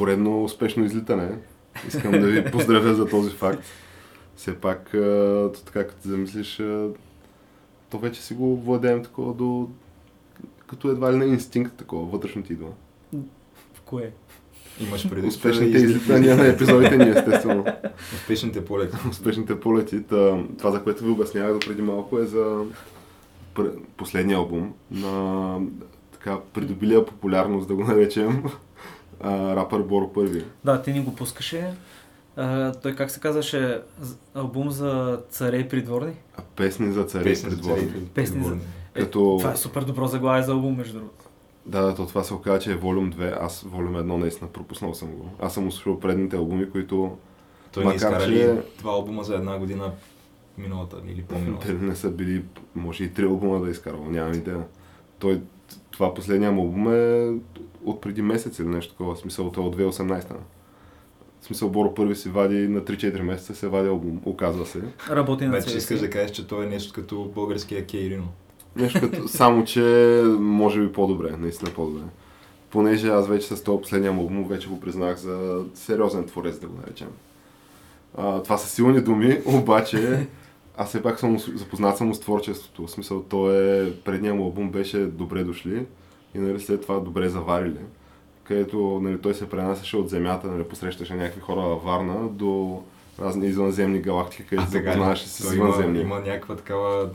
Поредно успешно излитане. Искам да ви поздравя за този факт. Все пак, така като замислиш, то вече си го владеем такова до... като едва ли на инстинкт такова, вътрешно ти идва. В кое? Имаш преди Успешните излитания на епизодите ни, естествено. Успешните полети. Успешните полети. Та, това, за което ви обяснявах до преди малко е за последния албум на така придобилия популярност, да го наречем, а, рапър Боро Първи. Да, ти ни го пускаше. А, той как се казваше? Албум за царе и придворни? А песни за царе и Песни за придворни. царе Песни за-. Е, Като... Това е супер добро заглавие за албум, между другото. Да, да, то това се оказа, че е волюм 2. Аз волюм 1 наистина пропуснал съм го. Аз съм слушал предните албуми, които Той не Макар, изкара ли че- два албума за една година миналата или по-миналата. дали не са били, може и три албума да е изкарал, нямам идея. Той, това последния му албум е от преди месец или нещо такова, смисъл той е от 2018. В смисъл Боро първи си вади на 3-4 месеца се вади албум, оказва се. Работи на Вече искаш да кажеш, че той е нещо като българския Кейрино. Нещо като, само че може би по-добре, наистина по-добре. Понеже аз вече с този последния му албум вече го признах за сериозен творец, да го наречем. А, това са силни думи, обаче аз все пак съм запознат съм с творчеството. В смисъл, то е, предния му албум беше Добре дошли и нали, след това Добре заварили, където нали, той се пренасяше от земята, нали, посрещаше някакви хора във Варна до разни извънземни галактики, където се запознаваше с Той има, извънземни. има някаква такава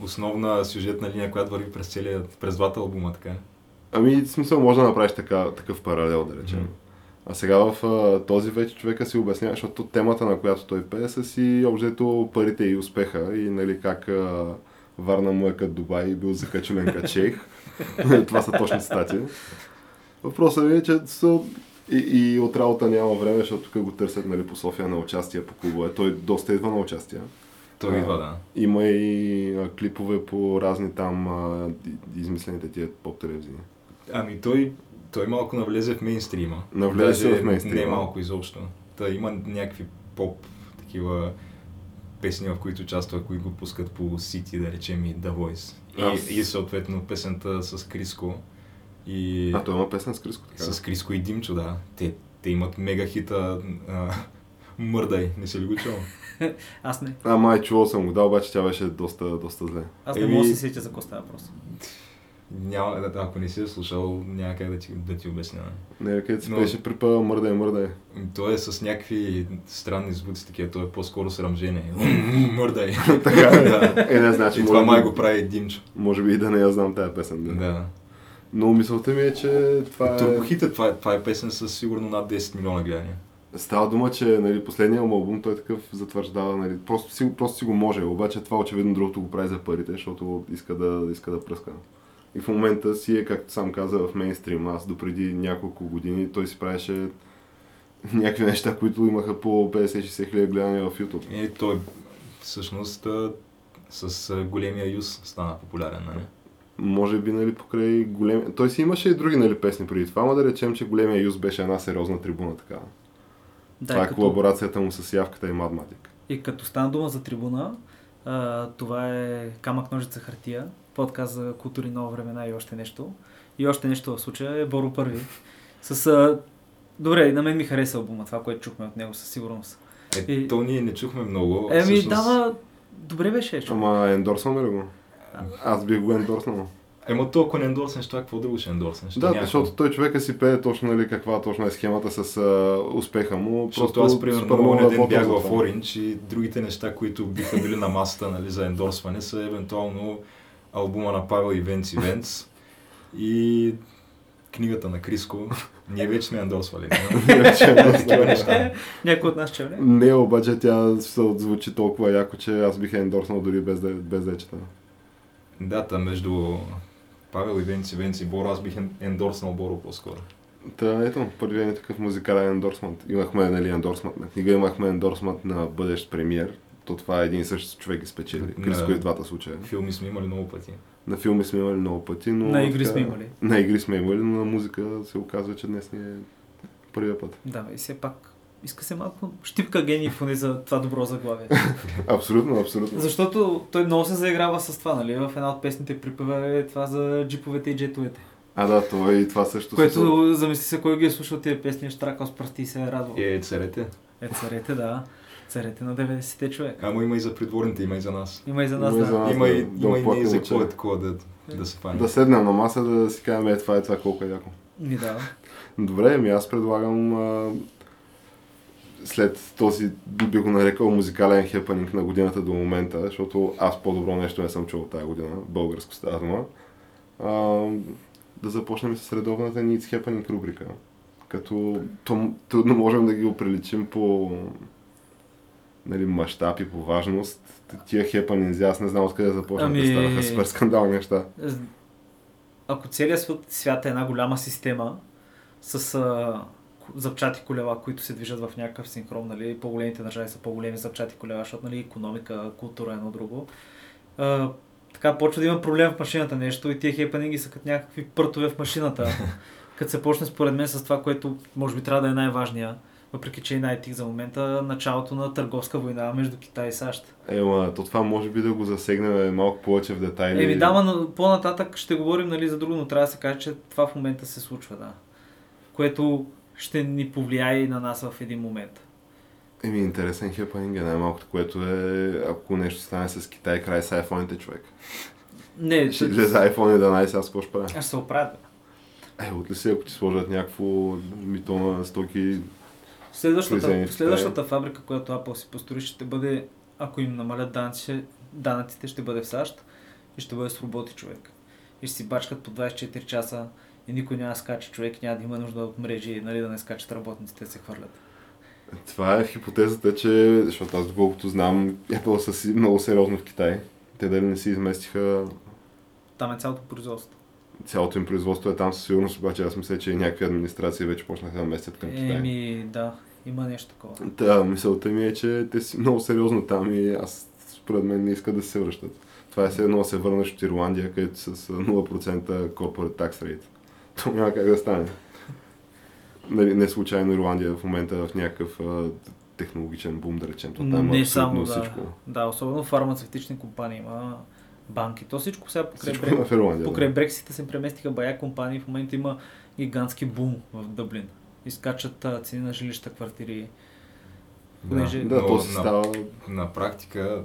основна сюжетна линия, която върви през целия, през двата албума, така. Ами, в смисъл, може да направиш така, такъв паралел, да речем. Мгм. А сега в а, този вече човека си обяснява, защото темата, на която той пее, са си обжето парите и успеха и нали как а, Варна му е като Дубай и бил закачулен като шейх. Това са точни цитати. Въпросът ми е, че са, и, и от работа няма време, защото тук го търсят нали, по София на участие по клубове. Той доста идва на участие. Той идва, да. Има и а, клипове по разни там а, измислените тия поп телевизии. Ами той, той малко навлезе в мейнстрима. Навлезе Даже в мейнстрима. Не малко изобщо. Та има някакви поп такива песни, в които участва, които го пускат по City, да речем и The Voice. И, и съответно песента с Криско. И А, той има песен с Криско, така. с Криско и Димчо, да. Те, те имат мега хита а, Мърдай, не си ли го чул? Аз не. А, май, чувал съм го, да, обаче тя беше доста, доста зле. Аз не Еми- мога да се сетя за какво става въпрос. Няма, да, ако не си я слушал, няма как да ти, да ти обясня. Не, където си Но- беше припа мърдай, мърдай. Той е с някакви странни звуци, такива, той е по-скоро срамжение. Мърдай. така е. да. Е, не, значи, И това май го прави Димчо. може би и да не я знам тая песен. Да. Да. Но мисълта ми е, че това е... Турбохита, това е, това е песен с сигурно над 10 милиона гледания. Става дума, че нали, последния му албум той такъв затвърждава, нали, просто, си, просто си го може, обаче това очевидно другото го прави за парите, защото иска да, иска да пръска. И в момента си е, както сам каза, в мейнстрим. Аз допреди няколко години той си правеше някакви неща, които имаха по 50-60 хиляди гледания в YouTube. И той всъщност с големия юз стана популярен, нали? Може би, нали, покрай големи... Той си имаше и други, нали, песни преди това, ама да речем, че големия юз беше една сериозна трибуна така. Да, това е като, колаборацията му с Явката и Мадматик. и като стана дума за трибуна, а, това е Камък, ножица, хартия, подкаст за култури, нова времена и още нещо. И още нещо в случая е Боро Първи. С... А... Добре, на мен ми хареса албума, това, което чухме от него със сигурност. Е, И- то ние не чухме много. Еми, всъщност- дава... Добре беше. човек. Ама ендорсваме ли го? Аз бих го ендорснал. Ема то, ако не ендорснеш, това какво друго ще ендорснеш? Да, някакво- защото той човека си пее точно нали, каква точно е схемата с а, успеха му. Защото аз, примерно, много много ден бях в. Orange и другите неща, които биха били на масата нали, за ендорсване, са евентуално албума на Павел Ивенц Ивенц и книгата на Криско, ние вече сме Такива неща. Някой от нас че ли? Не, обаче тя се звучи толкова яко, че аз бих ендорснал дори без да, без да я чета. Дата между Павел и Венци, Венци и Боро, аз бих ен- ендорснал Боро по-скоро. Та, ето, първият ни такъв музикален ендорсмент. Имахме, нали, ендорсмент на книга, имахме ендорсмент на бъдещ премиер. То това е един и същ човек ги спечели. Криско и в двата случая. Филми сме имали много пъти. На филми сме имали много пъти, но... На игри така- сме имали. На игри сме имали, но на музика се оказва, че днес ни е първия път. Да, и все пак иска се малко щипка гений поне за това добро заглавие. Абсолютно, абсолютно. Защото той много се заиграва с това, нали? В една от песните припева е това за джиповете и джетовете. А, да, това и това също. Което замисли се кой ги е слушал тия песни, штракал с пръсти и се е радвал. Е, царете. Е, царете, да. Царете на 90-те човек. Ама има и за придворните, има и за нас. Има и за нас, Има и да. за нас. Има да- и, да има и за какво е такова да, да се фане. Да седнем на маса да си кажем, е, това е това, колко е яко. Ми да. Добре, ми аз предлагам а, след този, би го нарекал музикален хепанинг на годината до момента, защото аз по-добро нещо не съм чул тази година, българско става дума, а, да започнем с редовната ни It's Happening рубрика. Като то, трудно можем да ги оприличим по нали, мащаб и по важност. Тия хепанинзи, аз не знам откъде започнаха. Ами- Ами... Станаха супер скандални неща. Ако целият свят, свят е една голяма система с а, запчати колела, които се движат в някакъв синхрон, нали, по-големите държави са по-големи запчати колела, защото нали, економика, култура е едно друго. А, така почва да има проблем в машината нещо и тия хепанинги са като някакви пъртове в машината. като се почне според мен с това, което може би трябва да е най-важния, въпреки че е най-тих за момента, началото на търговска война между Китай и САЩ. Ема, то това може би да го засегнем малко повече в детайли. Еми да, на- по-нататък ще говорим нали, за друго, но трябва да се каже, че това в момента се случва, да. Което ще ни повлияе и на нас в един момент. Еми, интересен хепанинг е най-малкото, което е, ако нещо стане с Китай, край с iPhone-ите, човек. Не, Ще излезе iPhone 11, аз какво ще правя? аз се оправя. Е, от ли си, ако ти сложат някакво мито на стоки, Следващата, следващата фабрика, която Apple си построи, ще бъде, ако им намалят данъци, данъците, ще бъде в САЩ и ще бъде с роботи човек. И ще си бачкат по 24 часа и никой няма да скача човек, няма да има нужда от мрежи, нали, да не скачат работниците, да се хвърлят. това е хипотезата, че, защото аз доколкото знам, Apple са си много сериозно в Китай. Те дали не си изместиха Там е цялото производство. Цялото им производство е там със сигурност, обаче аз мисля, че и някакви администрации вече почнаха да местят към Китай. Еми, да, има нещо такова. Да, мисълта ми е, че те си много сериозно там и аз според мен не искат да се връщат. Това е все едно да се върнеш от Ирландия, където с 0% corporate tax rate. То няма как да стане. Нали, не случайно Ирландия в момента е в някакъв а, технологичен бум, да речем. То там не абсолютно само, да. всичко. Да, особено фармацевтични компании има банки. То всичко сега покрай, Всичко Брек... Ирландия. покрай да. Брексита се преместиха бая компании. В момента има гигантски бум в Дъблин. Изкачат цени на жилища, квартири. Понеже- Да, но то на, става... на практика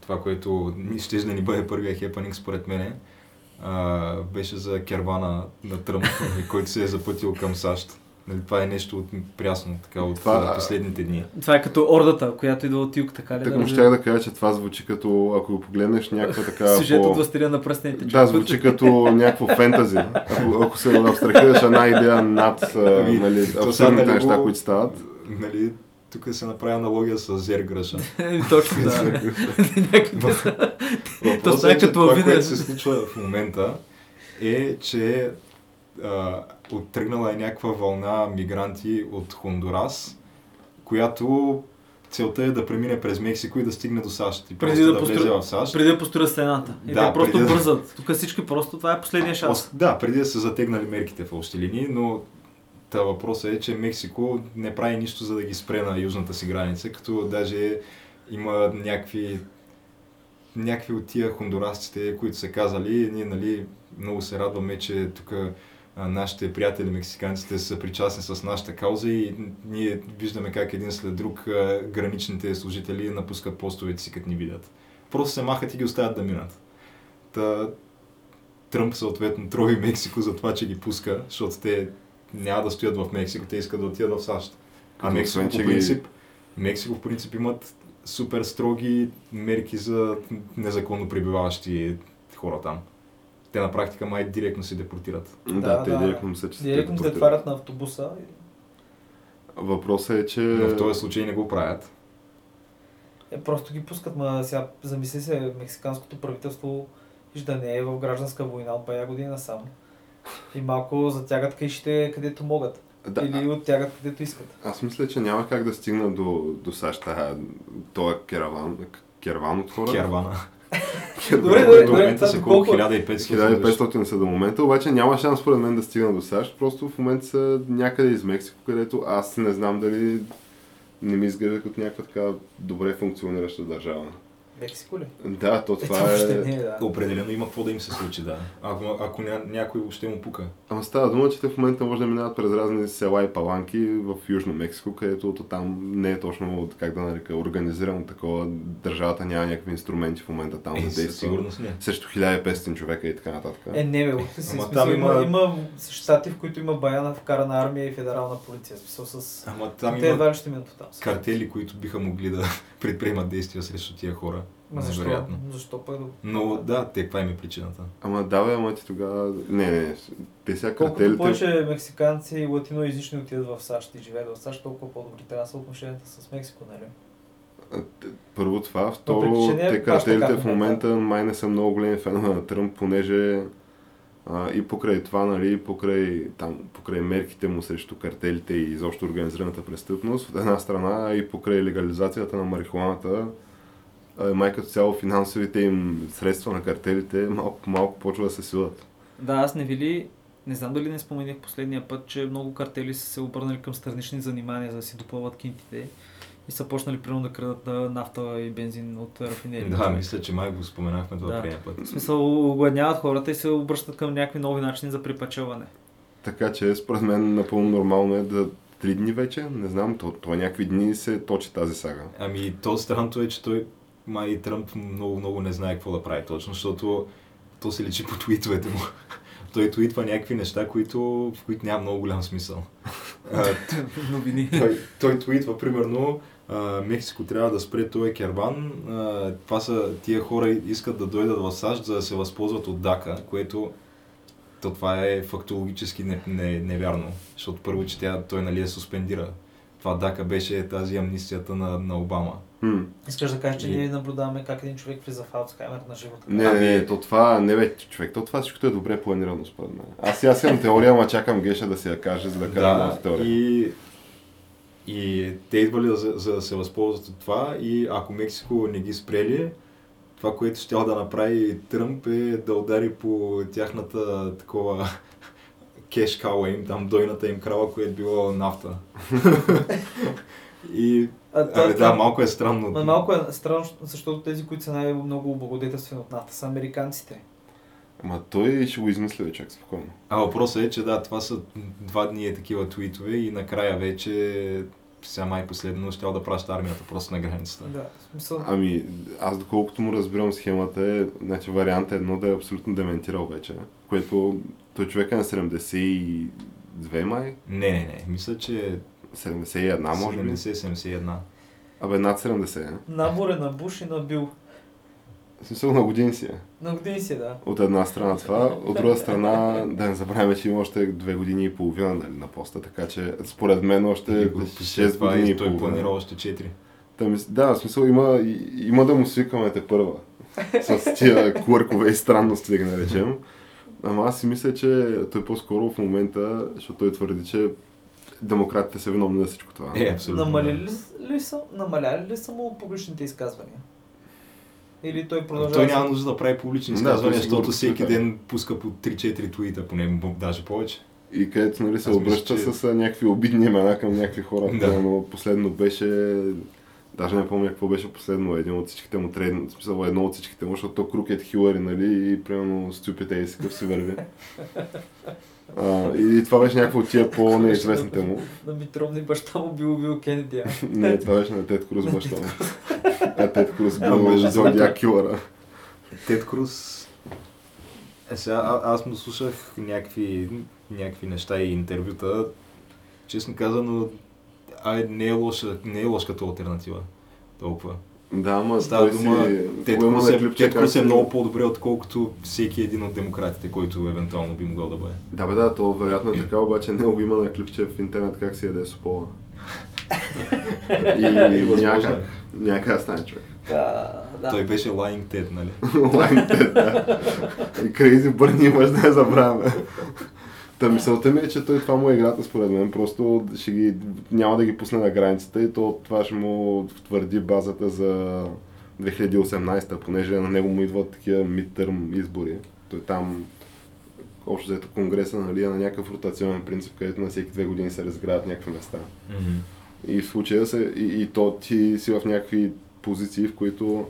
това, което ще да ни бъде първия хепанинг според мене, а, беше за кервана на Тръмп, който се е запътил към САЩ. Нали, това е нещо от прясно, така, от Това- последните дни. Това е като ордата, която идва от юг, така ли? Так му щях да кажа, че това звучи като, ако го погледнеш, някаква така... Сюжет по- от Властелина на пръстените. Да, звучи като някакво фентази. Ако, ако се абстрахираш една идея над Ами, нали, абсурдните нали, неща, които стават. Нали, тук се направи аналогия с Зергръша. Точно, да. Някакви са- Въпросът е е, че това, което се случва в момента е, че а, оттръгнала е някаква вълна мигранти от Хондурас, която целта е да премине през Мексико и да стигне до САЩ. И Преди да да, влезе в САЩ. Преди да построят стената. И Да, те просто преди бързат. Тук всички просто, това е последния шанс. Да, преди да са затегнали мерките в общи линии, но та въпросът е, че Мексико не прави нищо за да ги спре на южната си граница, като даже има някакви някакви от тия хондурасците, които са казали, ние нали, много се радваме, че тук нашите приятели мексиканците са причастни с нашата кауза и ние виждаме как един след друг граничните служители напускат постовете си, като ни видят. Просто се махат и ги оставят да минат. Та, Тръмп съответно трови Мексико за това, че ги пуска, защото те няма да стоят в Мексико, те искат да отидат в САЩ. А Мексико по принцип, Мексико в принцип имат супер строги мерки за незаконно пребиваващи хора там. Те на практика май директно се депортират. Да, Да, те да. директно мисля, че се Директно се отварят на автобуса. Въпросът е, че... Но в този случай не го правят. Е, просто ги пускат, ма сега замисли се, мексиканското правителство вижда не е в гражданска война от бая година сам. И малко затягат каишите където могат. Да, Или оттягат където искат. Аз мисля, че няма как да стигна до, до САЩ този кераван, кераван от хора. Кервана. Добре, добре, До хора. момента това са колко колко? е? 1500. души. 1500 са до момента, обаче няма шанс според мен да стигна до САЩ, просто в момента са някъде из Мексико, където аз не знам дали не ми изглежда като някаква така добре функционираща държава. Мексико ли? Да, то това въобще е... не е, да. Определено има какво да им се случи, да. Ако, ако ня, някой въобще му пука. Ама става дума, че те в момента може да минават през разни села и паланки в Южно Мексико, където то там не е точно, как да нарека, организирано такова. Държавата няма някакви инструменти в момента там Е, да със действа. сигурност не. Срещу 1500 човека и така нататък. Е, не бе, Ама смисъл, там има, има- има щати, в които има баяна вкарана армия и федерална полиция. В Смисъл с... Ама там Те има едва ли ще минат там. картели, които биха могли да предприемат действия срещу тия хора. Ма защо? Защо пък? Но да, те каква им е причината? Ама да, бе, ама ти тогава... Не, не. Те сега Колкото картелите... повече мексиканци и латиноязични отидат в САЩ и живеят в САЩ, толкова по-добри трябва са отношенията с Мексико, нали? Първо това, второ, е те картелите в в момента май не са много големи фенове на Тръмп, понеже а, и покрай това, нали, и покрай, там, покрай мерките му срещу картелите и изобщо организираната престъпност, от една страна и покрай легализацията на марихуаната, май като цяло финансовите им средства на картелите малко по малко почва да се силат. Да, аз не ви ли, не знам дали не споменах последния път, че много картели са се обърнали към странични занимания, за да си допълват кинтите и са почнали примерно да крадат на нафта и бензин от рафинерии. Да, мисля, че май го споменахме това Да. предния път. В смисъл, огладняват хората и се обръщат към някакви нови начини за припачаване. Така че според мен напълно нормално е да три дни вече, не знам, то, то някакви дни се точи тази сага. Ами, то странното е, че той май и Тръмп много, много не знае какво да прави точно, защото то се личи по твитовете му. Той твитва някакви неща, които, в които няма много голям смисъл. Новини. той, той твитва, примерно, Мексико трябва да спре този керван. Това са, тия хора искат да дойдат в САЩ, за да се възползват от ДАКА, което то това е фактологически не, не, невярно. Защото първо, че тя, той нали я суспендира. Това ДАКА беше тази амнистията на, на Обама. Хм. Искаш да кажеш, че И- ние наблюдаваме как един човек влиза в Алцхаймер на живота. Не, Ами- не, то това, не бе, човек, то това всичкото е добре планирано според мен. Аз сега съм теория, ама чакам Геша да си я каже, за да кажа моята теория. и, и те идвали за, за да се възползват от това и ако Мексико не ги спрели, това, което ще да направи Тръмп е да удари по тяхната такова кеш кала им, там дойната им крава, което е било нафта. и А, Абе, да, малко е странно. Ма малко е странно, защото тези, които са най-много облагодетелствени от нафта, са американците. Ама той ще го измисли, бе, чак спокойно. А въпросът е, че да, това са два дни е такива твитове и накрая вече сега май последно ще да праща армията просто на границата. Да, смисъл. Ами, аз доколкото му разбирам схемата е, значи вариант е едно да е абсолютно дементирал вече, което той човек е на 72 май, Не, не, не. Мисля, че 71 може би. 70-71. Абе, над 70, е. Набор е на Буш и на Бил. В смисъл на години си е. На години си, да. От една страна това, от друга страна да не забравяме, че има още две години и половина нали, на поста, така че според мен още И 6 това години и и той половина. планира още 4. Та, мис- да, в смисъл има, има да му свикаме те първа. С тия куркове и странности, да ги наречем. Ама аз си мисля, че той по-скоро в момента, защото той твърди, че демократите са виновни за всичко това. Е, абсолютно. Намалили ли, ли са, намаляли ли са му публичните изказвания? Или той продължава Той да няма нужда да прави публични Да, изказвания, сигурно защото всеки така. ден пуска по 3-4 твита, поне даже повече. И където нали, се Аз мисля, обръща че- с някакви обидни имена към някакви хора. Да. Но последно беше, даже не помня какво беше последно, един от всичките му трейд, смисъл едно от всичките му, защото то Крукет Хилари, нали, и примерно Стюпите и си къв си върви. А, и това беше някакво от тия по-неизвестните му. На Митровни баща му бил бил Кенеди. а? Не, това беше на Тед Круз баща му. А Тед Круз А, бил между Зодиак Килъра. Тед Круз... Е, сега, а, аз му слушах някакви, някакви неща и интервюта. Честно казано, ай, не е лоша, не е лош като альтернатива. Толкова. Да, ама Става дума, си... Тед е, Тед е много по-добре, отколкото всеки един от демократите, който евентуално би могъл да бъде. Да, бе, да, то вероятно е така, обаче не го има на клипче в интернет как си яде сопола. и Възможно някак, някак стане човек. Да, да. Той беше Lying Ted, нали? Лайните, да. И Crazy Бърни имаш да я забравяме. Та мисълта ми е, че той това му е играта според мен, просто ще ги, няма да ги пусне на границата и то това ще му твърди базата за 2018, понеже на него му идват такива мидтърм избори. Той там общо взето конгреса нали, е на някакъв ротационен принцип, където на всеки две години се разградят някакви места. И в случая се, и, и то ти си в някакви позиции, в които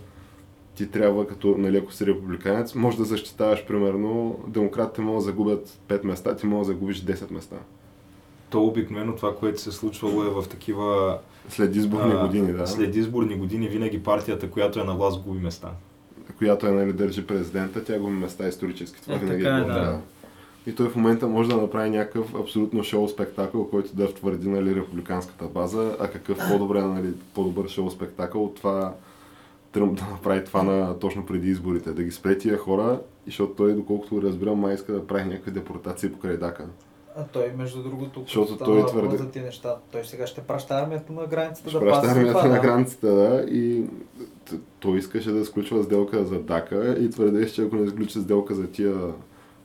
ти трябва, като нали, ако си републиканец, може да защитаваш примерно, демократите могат да загубят 5 места, ти можеш да загубиш 10 места. То обикновено това, което се е случвало е в такива След изборни а, години, да. След изборни години винаги партията, която е на власт, губи места. Която е нали, държи президента, тя губи места исторически. Това Е, винаги така е е, да. Да. И той в момента може да направи някакъв абсолютно шоу спектакъл, който да втвърди нали, републиканската база, а какъв по-добре, нали, по-добър шоу спектакъл от това Тръмп да направи това на, точно преди изборите, да ги спре тия хора, и защото той, доколкото разбирам, май иска да прави някакви депортации покрай Дака. А той, между другото, Защото той въпрос за тия неща, той сега ще праща армията на границата Ще да праща пази армията това, на да. границата, да, и той искаше да сключва сделка за Дака и твърдеше, че ако не изключи сделка за тия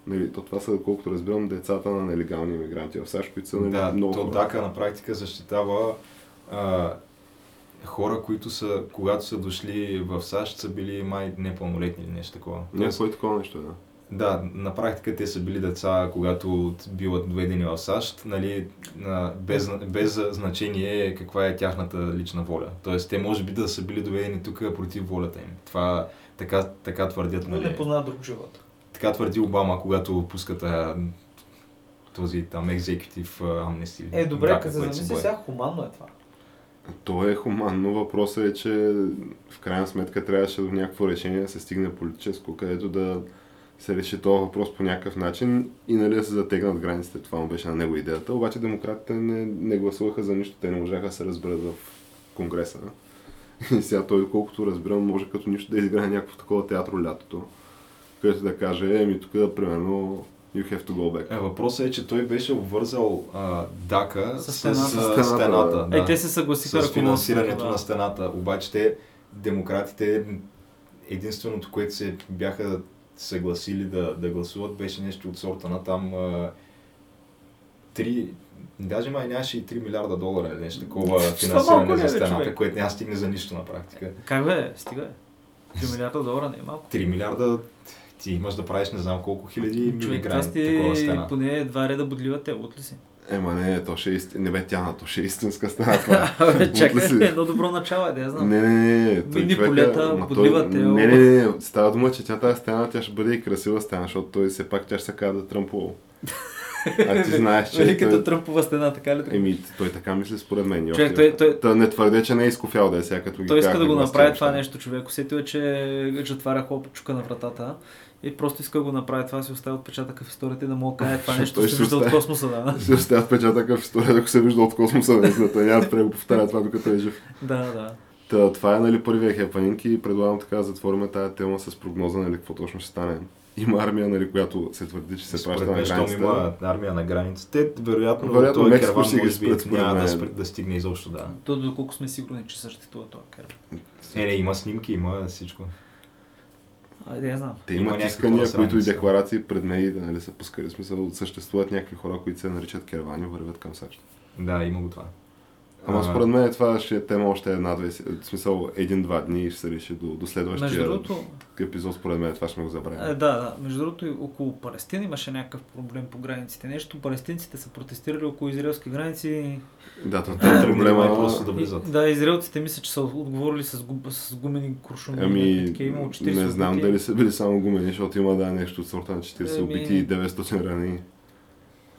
Нали, то това са, колкото разбирам, децата на нелегални иммигранти в САЩ, които са нали, Да, много то. ДАКА на практика защитава а, хора, които са, когато са дошли в САЩ, са били май непълнолетни или нещо такова. Тоест, Някой такова нещо, да. Да, на практика те са били деца, когато биват доведени в САЩ, нали, на- без, без значение каква е тяхната лична воля. Тоест, те може би да са били доведени тук против волята им. Това така, така твърдят, Но нали. не познават друг живот. Така твърди Обама, когато пускат а, този там екзекутив амнести. Е, добре, като се замисли сега, хуманно е това. То е хуманно. Въпросът е, че в крайна сметка трябваше до някакво решение да се стигне политическо, където да се реши този въпрос по някакъв начин и нали да се затегнат границите. Това му беше на него идеята. Обаче демократите не, не гласуваха за нищо. Те не можаха да се разберат в Конгреса. И сега той, колкото разбирам, може като нищо да изиграе някакво такова театро лятото, където да каже, еми тук, примерно, you have to go back. Е, въпросът е, че той беше обвързал а, ДАКА С с, стената. с, С стената, стената. да. Е, те се съгласиха с финансирането да. на стената. Обаче те, демократите, единственото, което се бяха съгласили да, да гласуват, беше нещо от сорта на там а, 3, даже май нямаше и 3 милиарда долара или нещо такова финансиране е, за бе, стената, което няма стигне за нищо на практика. Как бе? Стига е. 3 милиарда долара не е малко. 3 милиарда ти имаш да правиш не знам колко хиляди Човек, това милиграми такова сте стена. поне два реда бодлива те, от ли си? Ема не, то ще е истин... Не бе тя, то ще е истинска стена. Това. Абе, От ли чакай, си? едно добро начало е, да я знам. Не, не, не, той Мини човека- полета, бодлива той- тел. Не, не, не, не, става дума, че тя тази стена, тя ще бъде и красива стена, защото той все пак тя ще се казва да тръмпувал. А ти знаеш, че Великата той, Тръмпова стена, така ли? еми, той така мисли според мен. Човек, той- той- Та не твърде, че не е изкофял да е сега, като ги Той иска да го направи това нещо, човек. Усетил е, че затваря хлопа чука на вратата. И просто иска да го направи това, си оставя отпечатък в историята и да мога да каже това нещо, се вижда от космоса, да. Си оставя отпечатъка в историята, ако се вижда от космоса, наистина. Той няма да го повтаря това, докато е жив. Да, да. Та, това е нали, първия хепанинг и предлагам така да затворим тази тема с прогноза, нали, какво точно ще стане. Има армия, нали, която се твърди, че се Според праща на границата. има армия на границата, те вероятно, Вероятно, този Мексико керван ще ги спрат, няма да, спрат, да стигне изобщо, да. То доколко сме сигурни, че съществува този керван. Е, не, има снимки, има всичко. Айде, я знам. Те Има имат някакви искания, които и декларации пред медиите нали, са пускали. Смисъл, съществуват някакви хора, които се наричат кервани, вървят към САЩ. Да, има го това. Ама според мен това ще е тема още една-две, се- в смисъл един-два дни и ще се реши до, до Между следващия другото, епизод, според мен това ще го е, забравим. да, да, между другото и около Палестина имаше някакъв проблем по границите. Нещо, палестинците са протестирали около израелски граници. Да, то, това е проблема. май просто да влизат. Да, израелците мисля, че са отговорили с, гу, с гумени куршуми. Ами, такива, имало 40 не знам убити. дали са били само гумени, защото има да нещо от сорта на 40 Еми- убити и 900 рани.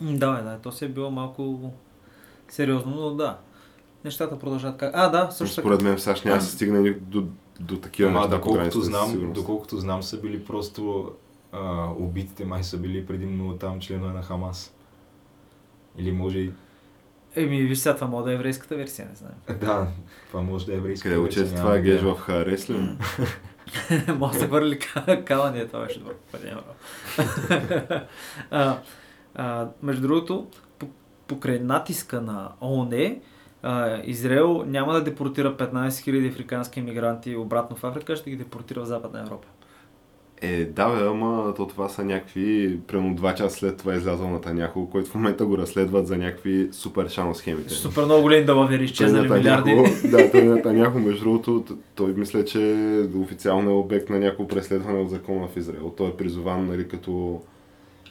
Да, да, то си е било малко сериозно, но да. Нещата продължават как. А, да, също така. Според мен в САЩ няма да се стигне до, до такива неща доколкото знам, доколкото знам, са били просто а, убитите май са били предимно там членове на Хамас. Или може и... Еми, виж сега, това може да е еврейската версия, не знам. Да, това може да е еврейска. Къде версия, това няма геж в Харес ли? Може да се върли ка- калания, това беше а, между другото, по- покрай натиска на ООН, а, Израел няма да депортира 15 000 африкански мигранти обратно в Африка, ще ги депортира в Западна Европа. Е, да, бе, ама то това са някакви, примерно два часа след това е излязъл на Таняхо, който в момента го разследват за някакви супер шано схемите. Супер много големи далавери, изчезнали Той милиарди. Да, той Натаняхо, между другото, той мисля, че официално е обект на някакво преследване от закона в Израел. Той е призован, нали, като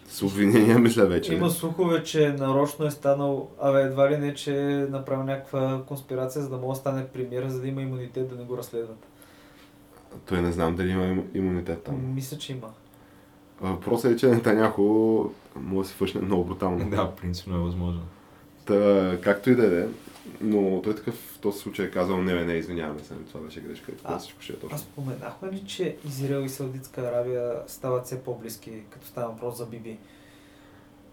с обвинения, мисля вече. Има слухове, че нарочно е станал, абе едва ли не, че е направил някаква конспирация, за да може да стане премиер, за да има имунитет, да не го разследват. Той не знам дали има им- имунитет там. Мисля, че има. А Въпросът е, че Натаняхо може да се фъшне много брутално. Да, принципно е възможно. Та, както и да е, но той такъв в този случай е казал, не, не, извиняваме се, това беше грешка. Това А, всичко ще е точно. А споменахме ли, че Израел и Саудитска Арабия стават все по-близки, като става въпрос за Биби?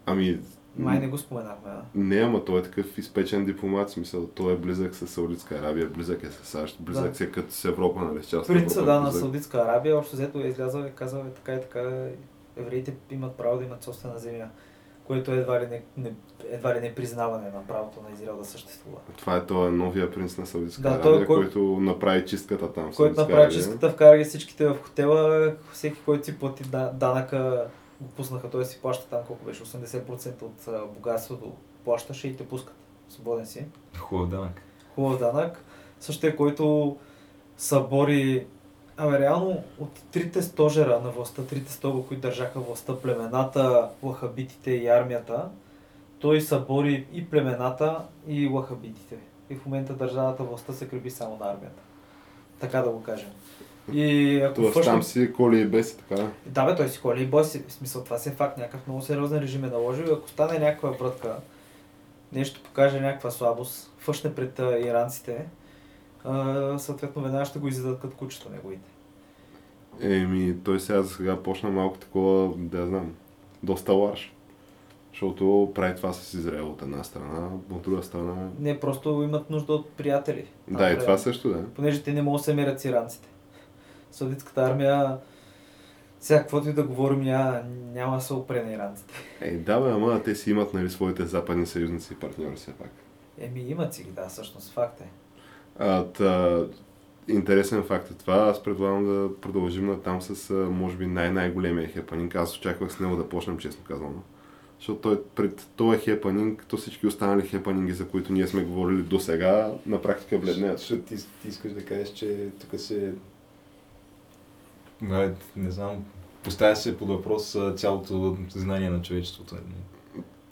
Ами, Май не го споменахме, а? Не, ама той е такъв изпечен дипломат, смисъл, той е близък с Саудитска Арабия, близък е с САЩ, близък Да. се като с Европа, нали, с част Принца да, на близък. Саудитска Арабия, общо взето е излязъл и казал е така и така, евреите имат право да имат собствена земя, което е едва ли не, не, едва ли не признаване на правото на Израел да съществува. Това е той новия принц на Саудитска Да, Арабия, е кой- който направи чистката там. Който направи чистката, вкара ги всичките в хотела, всеки, който си плати да- данъка, го пуснаха, той си плаща там колко беше, 80% от богатството плащаше и те пускат. Свободен си. Хубав данък. Хубав данък. Същия, който събори Абе, реално от трите стожера на властта, трите стълба, които държаха властта, племената, лахабитите и армията, той събори и племената, и лахабитите. И в момента държавата властта се крепи само на армията. Така да го кажем. И ако Тоест фъшнем- там си коли и беси, така. да, бе, той си холи и бой си. В смисъл, това си е факт. Някакъв много сериозен режим е наложил. И ако стане някаква врътка, нещо покаже някаква слабост, фъшне пред иранците, а, съответно веднага ще го изядат като кучета неговите. Еми, той сега за сега почна малко такова, да знам, доста лаш. Защото прави това с Израел от една страна, от друга страна... Не, просто имат нужда от приятели. Да, и Там това трябва- също, да. Понеже те не могат да се мерят с иранците. Саудитската армия, сега каквото и да говорим, няма, няма да се опре на иранците. Е, да, бе, ама те си имат, нали, своите западни съюзници и партньори все пак. Еми, имат си ги, да, всъщност, факт е. А, та, интересен факт е това. Аз предлагам да продължим на там с, а, може би, най-най-големия хепанинг. Аз очаквах с него да почнем, честно казано. Защото той, пред този хепанинг, то всички останали хепанинги, за които ние сме говорили до сега, на практика бледнеят. Защото ти, ти искаш да кажеш, че тук се... Не, не знам, поставя се под въпрос цялото знание на човечеството.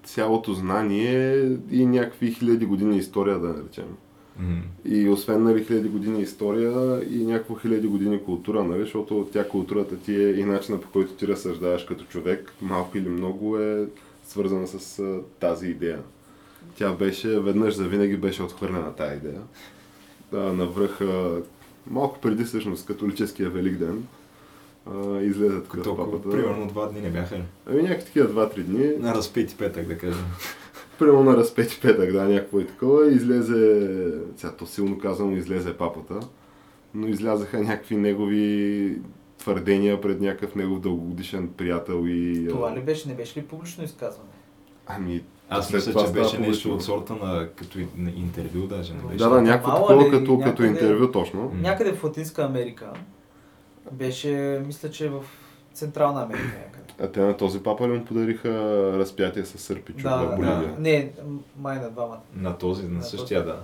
Цялото знание и някакви хиляди години история, да наречем. М. И освен нали, хиляди години история и някакво хиляди години култура, нали, защото тя културата ти е и начина по който ти разсъждаваш като човек, малко или много е свързана с а, тази идея. Тя беше, веднъж за винаги беше отхвърлена тази идея. А, навръх, а, малко преди всъщност католическия Велик ден, а, излезе папата. примерно два дни не бяха ли? Ами някакви такива два-три дни. На разпети петък, да кажем. Примерно на разпети петък, да, някакво и такова. Излезе, сега то силно казвам, излезе папата, но излязаха някакви негови твърдения пред някакъв негов дългогодишен приятел и... Това ли беше? Не беше ли публично изказване? Ами, Аз след мисля, това че беше нещо публично. от сорта на като интервю даже. Не беше. Да, да, някакво Мало такова ли, като, като някъде- интервю точно. Някъде в Латинска Америка беше, мисля, че в Централна Америка някъде. А те на този папа ли му подариха разпятие с сърпичук Да, в Боливия? да. Не, май на двамата. На този, на На същия, да.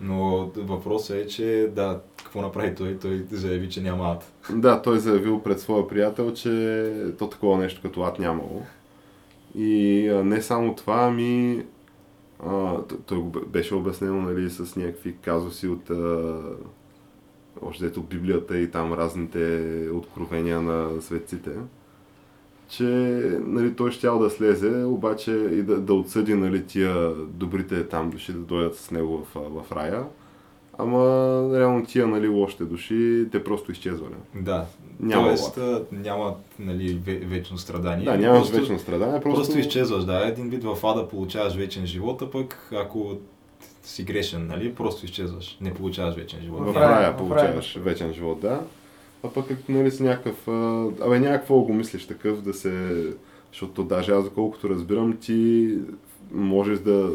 Но въпросът е, че да, какво направи той? Той заяви, че няма ад. Да, той заявил пред своя приятел, че то такова нещо като ад нямало. И а, не само това, ами а, той го бе- беше обяснено нали, с някакви казуси от а, още дето Библията и там разните откровения на светците, че нали, той щял да слезе, обаче и да, да отсъди нали, тия добрите там души да дойдат с него в, в рая, Ама реално тия нали, лошите души, те просто изчезвали. Да. Няма Тоест, а, нямат нали, ве- вечно страдание. Да, нямаш просто, вечно страдание, Просто... просто... изчезваш, да. Един вид в ада получаваш вечен живот, а пък ако си грешен, нали, просто изчезваш. Не получаваш вечен живот. В В рая, рая в получаваш вечен живот, да. А пък ако нали си някакъв... а, Абе някакво го мислиш такъв да се... Защото даже аз, доколкото разбирам, ти можеш да...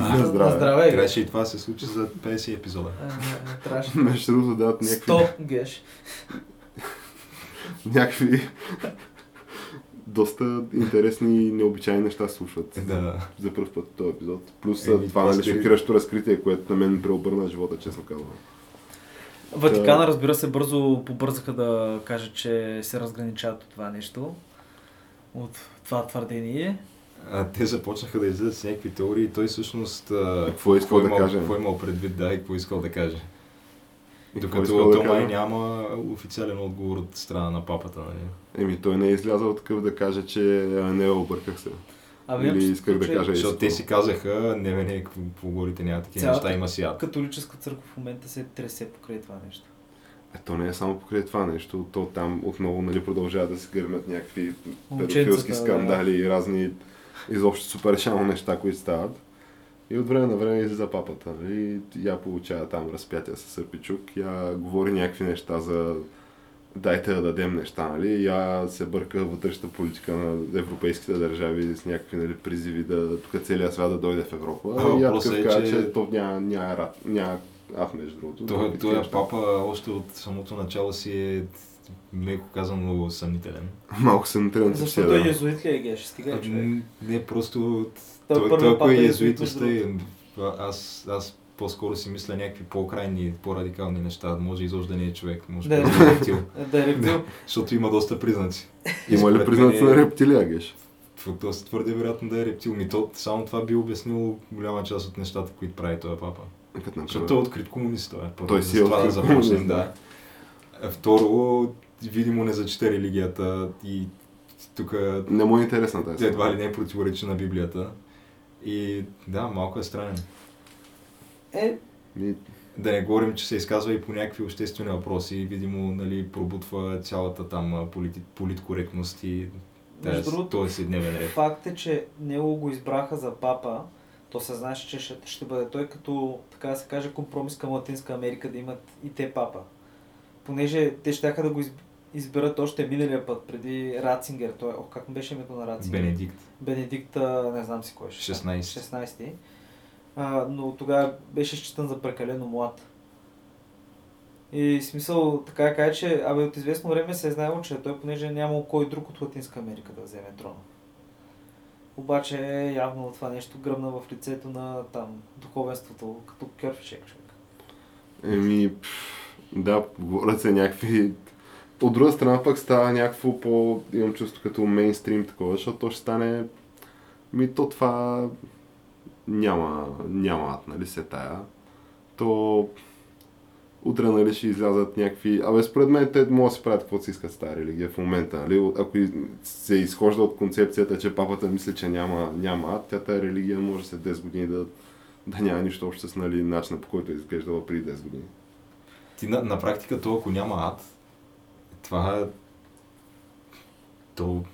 А, На здраве. здраве. Трябваше и това се случи за 50 епизода. А, не, не, трябваше. Между другото да дадат някакви... 100 геш. някакви... доста интересни и необичайни неща се случват. Да. За първ път този епизод. Плюс Еми, това нали, шокиращо разкритие, което на мен преобърна живота, честно казвам. Ватикана, разбира се, бързо побързаха да кажат, че се разграничават от това нещо. От това твърдение. А, те започнаха да излизат с някакви теории и той всъщност... Какво е искал да имал, каже? Какво е имал предвид, да, и какво е искал да каже. И Докато искал да то май няма официален отговор от страна на папата, нали? Еми, той не е излязъл такъв да каже, че а, не обърках се. Абе, Или исках да кажа Защото те си казаха, не, не, какво говорите, няма такива Цялата- неща, има си ад. Католическа църква в момента се тресе покрай това нещо. Е, то не е само покрай това нещо, то там отново нали, продължават да се гърмят някакви педофилски да. скандали и разни изобщо супер шално неща, които стават. И от време на време излиза папата. Нали? Я получава там разпятия с Сърпичук, я говори някакви неща за дайте да дадем неща, нали? Я се бърка вътрешната политика на европейските държави с някакви нали, призиви да тук целият свят да дойде в Европа. А, и я е, казва, че- че то няма, няма, рад- няма ад между другото. Той, Някакви той такива е папа още от самото начало си е меко казано съмнителен. Малко съм тръгнал Защото е езуит ли е геш? Стига е, човек. М, Не, просто Той той, той, ако папа е е езуит, аз, аз по-скоро си мисля някакви по-крайни, по-радикални неща. Може изобщо да не е човек, може Да. просто да е рептил. Е, Да е рептил. Защото има доста признаци. Има ли признаци мен е- на рептилия, Геш? Доста твърде вероятно да е рептил. Ми то, само това би обяснило голяма част от нещата, които прави този папа. Защото той е открит комунист, той е. Той за си е това да започнем, да. Второ, видимо не зачита религията и тук Не му е интересна тази. едва ли не противоречи на Библията. И да, малко е странен. Е, Да не говорим, че се изказва и по някакви обществени въпроси. Видимо, нали, пробутва цялата там полит, политкоректност и Между тази- другото, този си дневен ред. факт е, че него го избраха за папа. То се знаеше, че ще, ще бъде той като, така да се каже, компромис към Латинска Америка да имат и те папа. Понеже те щяха да го изб- изберат още миналия път, преди Рацингер. Той, о, как беше името на Рацингер? Бенедикт. Бенедикт, не знам си кой ще. 16. 16. А, но тогава беше считан за прекалено млад. И смисъл, така да кажа, че абе, от известно време се е знаело, че той понеже нямал кой друг от Латинска Америка да вземе трона. Обаче явно това нещо гръмна в лицето на там духовенството, като кърфишек човек. еми, да, говорят се някакви... От друга страна пък става някакво по... Имам чувство като мейнстрим такова, защото то ще стане... Ми то това... Няма, няма ад, нали се тая. То... Утре, нали, ще излязат някакви... Абе, според мен те могат да си правят каквото си искат с тази религия в момента, нали? Ако се изхожда от концепцията, че папата мисли, че няма, няма ад, тя тази религия може след 10 години да, да няма нищо общо с нали, начина по който е изглеждала преди 10 години. Ти на, на практика то, ако няма ад, това е... То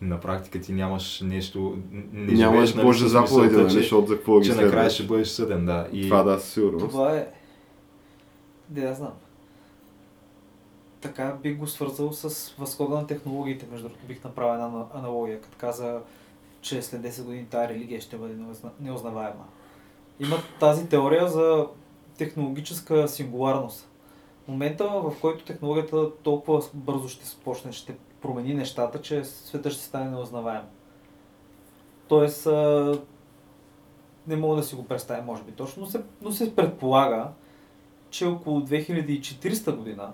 на практика ти нямаш нещо... Не Нямаш нали, Божия мисълта, нали, че, защото за какво ги че накрая ще бъдеш съден, да. И Това да, със сигурност. Това е... Да знам. Така бих го свързал с възхода на технологиите, между другото бих направил една ана- аналогия, като каза, че след 10 години тази религия ще бъде неузна- неузнаваема. Има тази теория за технологическа сингуларност. Момента, в който технологията толкова бързо ще почне, ще промени нещата, че света ще стане неузнаваем. Тоест, не мога да си го представя, може би точно, но се, но се предполага, че около 2400 година,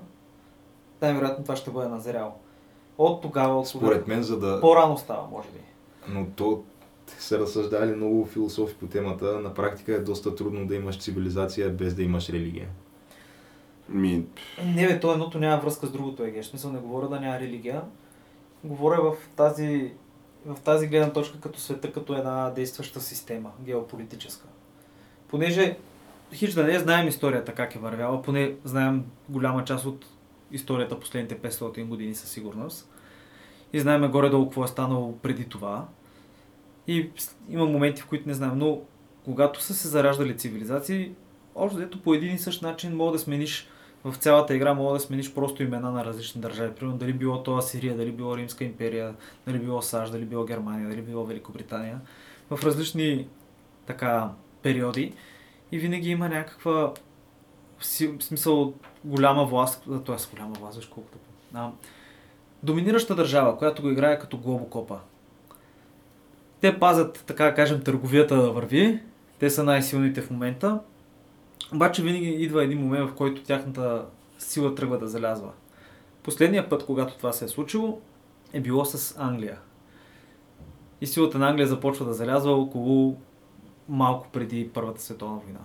най-вероятно това ще бъде назряло. От тогава, от според мен, за да... по-рано става, може би. Но то са разсъждали много философи по темата. На практика е доста трудно да имаш цивилизация без да имаш религия. Ми, Не бе, то едното няма връзка с другото, еге. В смисъл не говоря да няма религия. Говоря в тази, в тази гледна точка като света, като една действаща система, геополитическа. Понеже хич да не знаем историята как е вървяла, поне знаем голяма част от историята последните 500 години със сигурност. И знаем горе-долу какво е станало преди това. И има моменти, в които не знаем, но когато са се зараждали цивилизации, общо дето по един и същ начин мога да смениш в цялата игра мога да смениш просто имена на различни държави. Примерно дали било това Сирия, дали било Римска империя, дали било САЩ, дали било Германия, дали било Великобритания. В различни така периоди. И винаги има някаква в смисъл голяма власт, т.е. голяма власт, виж колкото. А, доминираща държава, която го играе като глобокопа. Те пазят, така да кажем, търговията да върви. Те са най-силните в момента. Обаче винаги идва един момент, в който тяхната сила тръгва да залязва. Последния път, когато това се е случило, е било с Англия. И силата на Англия започва да залязва около малко преди Първата световна война.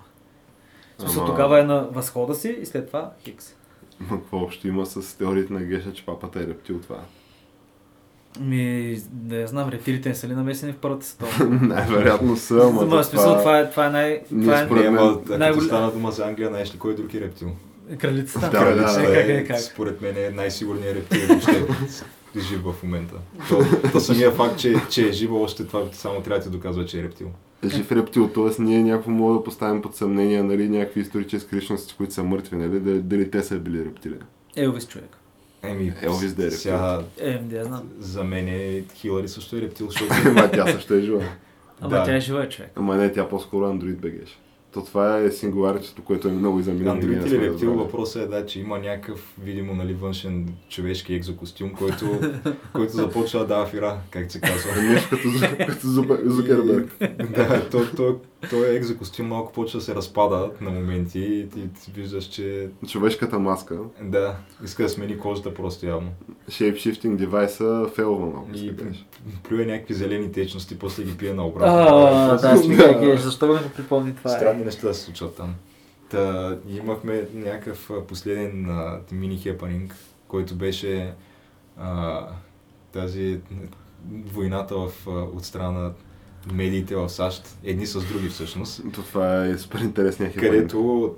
Смисъл, Ама... тогава е на възхода си и след това Хикс. Но какво общо има с теорията на Геша, че папата е рептил това? Ми, да я знам, рептилите не са ли намесени в първата световна? Най-вероятно са, ама това... смисъл, това е, това е най... Това е, според мен, най- като стана дума за Англия, знаеш ли кой е други рептил? Кралицата. Да, да, да, как, е, как? Според мен е най-сигурният рептил, въобще жив в момента. То, то самия факт, че, че е жива, още това само трябва да ти доказва, че е рептил жив рептил, т.е. ние някакво мога да поставим под съмнение нали, някакви исторически личности, които са мъртви, нали, дали, дали те са били рептили. Елвис човек. Еми, Елвис да е рептил. Сега, е, да я знам. За мен е Хилари също е рептил, защото... Ама тя също е жива. Ама да. тя е жива човек. Ама не, тя по-скоро андроид бегеше. То това е сингуларичето, което е много и за минало. Андроид или рептил, въпросът е да, че има някакъв, видимо, нали, външен човешки екзокостюм, който, който започва да дава фира, как се казва. Нещо като, като Зукерберг. да, то, то, то е екзокостюм малко почва да се разпада на моменти и ти, ти виждаш, че... Човешката маска. Да, иска да смени кожата просто явно. Shape-shifting девайса фейлва малко. И плюе някакви зелени течности, после ги пие на обратно. А, да, смигай, защо не го припомни това? Странни неща да се случват там. Та, имахме някакъв последен мини хепанинг, който беше а, тази войната в, от страна медиите в САЩ, едни с други всъщност. То това е супер интересния хипотез. Където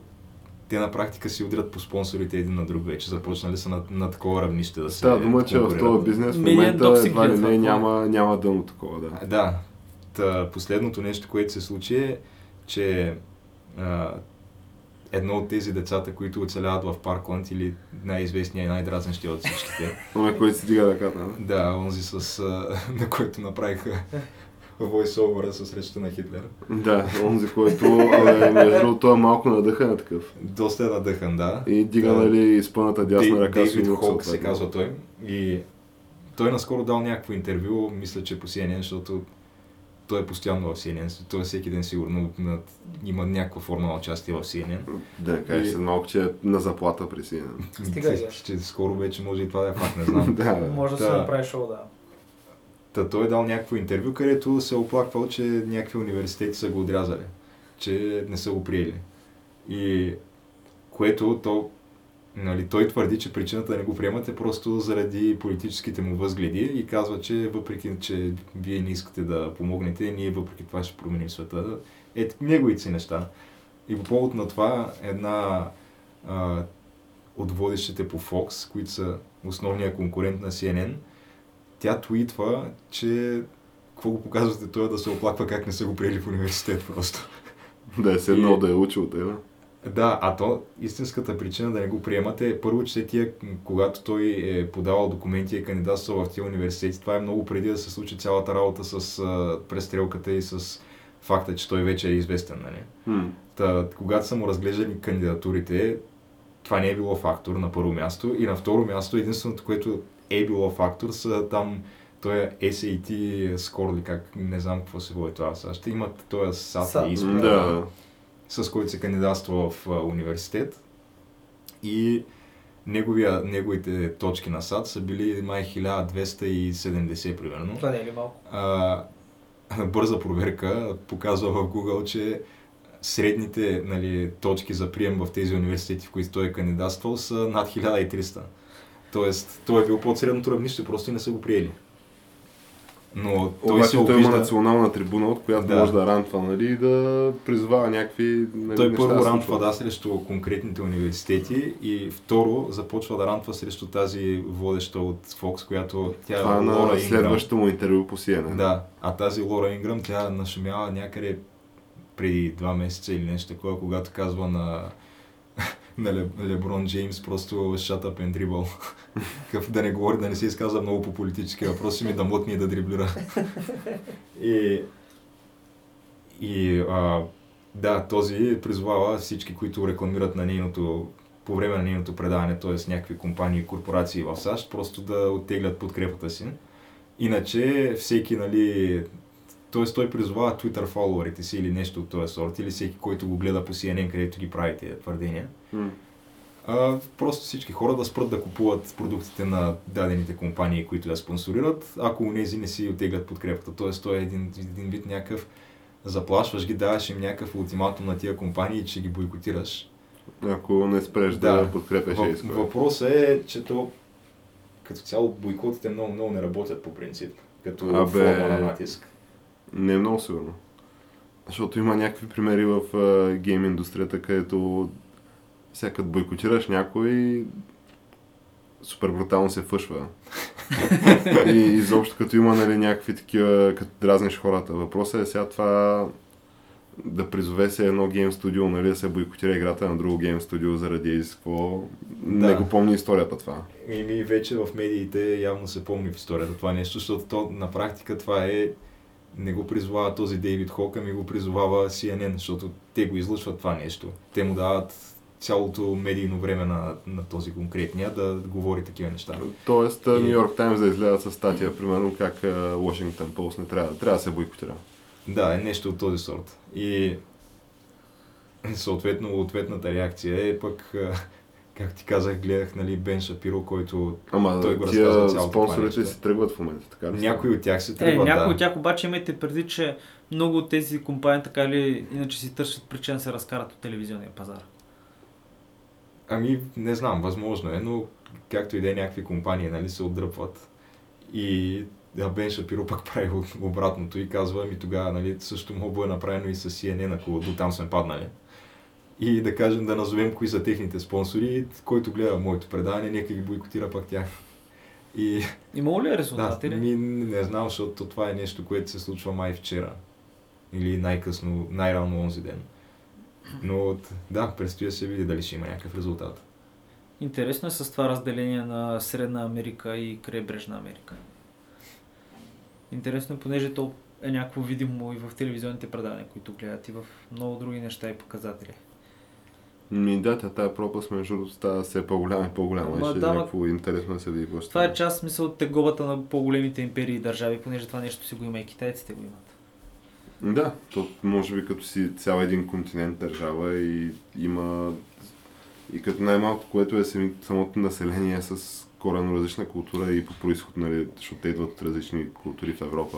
те на практика си удрят по спонсорите един на друг вече. Започнали са на, на такова равнище да се. Да, дума, че в този бизнес в момента едва ли не няма, няма дълно такова, да. Да. Та, последното нещо, което се случи е, че а, едно от тези децата, които оцеляват в Паркланд или най-известният и най-дразнещия от всичките. На който си дига ръката. Да, онзи с, а, на който направиха voice-over с речта на Хитлер. Да, онзи, който е, между другото е малко надъхан на такъв. Доста е надъхан, да. И дига, нали, изпъната дясна ръка Дейвид Холк се казва той. И той наскоро дал някакво интервю, мисля, че по CNN, защото той е постоянно в CNN, той е всеки ден сигурно има някаква форма на участие в CNN. Да, кажеш и... малко, че е на заплата при CNN. Стига, че, скоро вече може и това да е факт, не знам. да, да. Може да се направи шоу, да. Та той е дал някакво интервю, където се е оплаквал, че някакви университети са го отрязали, че не са го приели. И което то, нали, той твърди, че причината да не го приемат е просто заради политическите му възгледи и казва, че въпреки, че вие не искате да помогнете, ние въпреки това ще променим света. Е, неговите си неща. И по повод на това една а, от водещите по Fox, които са основния конкурент на CNN, тя твитва, че какво го показвате той да се оплаква как не са го приели в университет просто. Да е седнал и... да е учил, те, да. Да, а то истинската причина да не го приемате е първо, че тия, когато той е подавал документи и е кандидатствал в тия университети, това е много преди да се случи цялата работа с а, престрелката и с факта, че той вече е известен. Нали? Hmm. Та, когато са му разглеждали кандидатурите, това не е било фактор на първо място и на второ място единственото, което е било фактор, са там той е SAT score или как, не знам какво се води това сега. Ще имат този SAT изпит, да. с който се кандидатства в университет. И неговия, неговите точки на САД са били май 1270 примерно. Това не е ли малко? А, бърза проверка показва в Google, че средните нали, точки за прием в тези университети, в които той е кандидатствал, са над 1300. Тоест, той е бил под средното равнище, просто и не са го приели. Но той Обаче се той обижда... има национална трибуна, от която Да. може да рантва, нали, и да призвава някакви нали, Той първо да рантва да срещу конкретните университети и второ започва да рантва срещу тази водеща от Fox, която тя Това е Лора на Инграм. следващото му интервю по CNN. Да, а тази Лора Инграм, тя нашумява някъде преди два месеца или нещо такова, когато казва на, на Ле, Леброн Джеймс просто shut up and dribble. Какъв да не говори, да не се изказва много по политически въпроси, ми да млъкне и да дриблира. и и а, да, този призвава всички, които рекламират на нейното по време на нейното предаване, т.е. някакви компании и корпорации в САЩ, просто да оттеглят подкрепата си. Иначе всеки, нали, т.е. той призовава Twitter фолуарите си или нещо от този сорт, или всеки, който го гледа по CNN, където ги прави тези твърдения. М. А, просто всички хора да спрат да купуват продуктите на дадените компании, които я спонсорират, ако унези не си оттеглят подкрепата. Тоест, той е един, един вид някакъв заплашваш ги, даваш им някакъв ултиматум на тия компании, че ги бойкотираш. Ако не спреш да, Да. подкрепяш Ейско. Въпросът е, че то като цяло бойкотите много, много не работят по принцип, като Абе. форма на натиск. Не е много сигурно. Защото има някакви примери в а, гейм индустрията, където като бойкотираш някой, супер брутално се фъшва. и изобщо като има нали, някакви такива, като дразниш хората. Въпросът е сега това да призове се едно гейм студио, нали, да се бойкотира играта на друго гейм студио заради какво. Не Да. го помни историята това. И ми вече в медиите явно се помни в историята това нещо, защото то, на практика това е не го призовава този Дейвид Хок, ами го призовава CNN, защото те го излъчват това нещо. Те му дават цялото медийно време на, на този конкретния да говори такива неща. Тоест, Нью Йорк Таймс да изгледат с статия, примерно, как Washington Post не трябва, трябва да се бойкотира. Да, е нещо от този сорт. И съответно ответната реакция е пък, а, как ти казах, гледах нали, Бен Шапиро, който Ама Той го тия разказва цялото това спонсорите нещо. си тръгват в момента, така ли? някои от тях се Е, тръгват. някои да. от тях обаче имайте преди, че много от тези компании така или иначе си търсят причина да се разкарат от телевизионния пазар. Ами, не знам, възможно е, но както и да е, някакви компании нали, се отдръпват. И да, Бен Шапиро пък прави обратното и казва, ами тогава нали, също му е направено и с CNN, ако до там сме паднали. И да кажем, да назовем кои са техните спонсори, който гледа моето предаване, нека ги бойкотира пък тях. И Имало ли е да, резултати? ли? ми, не знам, защото това е нещо, което се случва май вчера. Или най-късно, най-рано онзи ден. Но да, предстои да се види дали ще има някакъв резултат. Интересно е с това разделение на Средна Америка и крайбрежна Америка. Интересно е, понеже то е някакво видимо и в телевизионните предавания, които гледат и в много други неща и показатели. Ми да, тя тая пропаст между другото става все по-голяма и по-голяма. Ама Ще е да, ма- някакво интересно да се види какво Това е част, смисъл, от тегобата на по-големите империи и държави, понеже това нещо си го има и китайците го имат. Да, то може би като си цял един континент държава и има и като най-малко, което е самото население с коренно различна култура и по происход, нали, защото те идват от различни култури в Европа.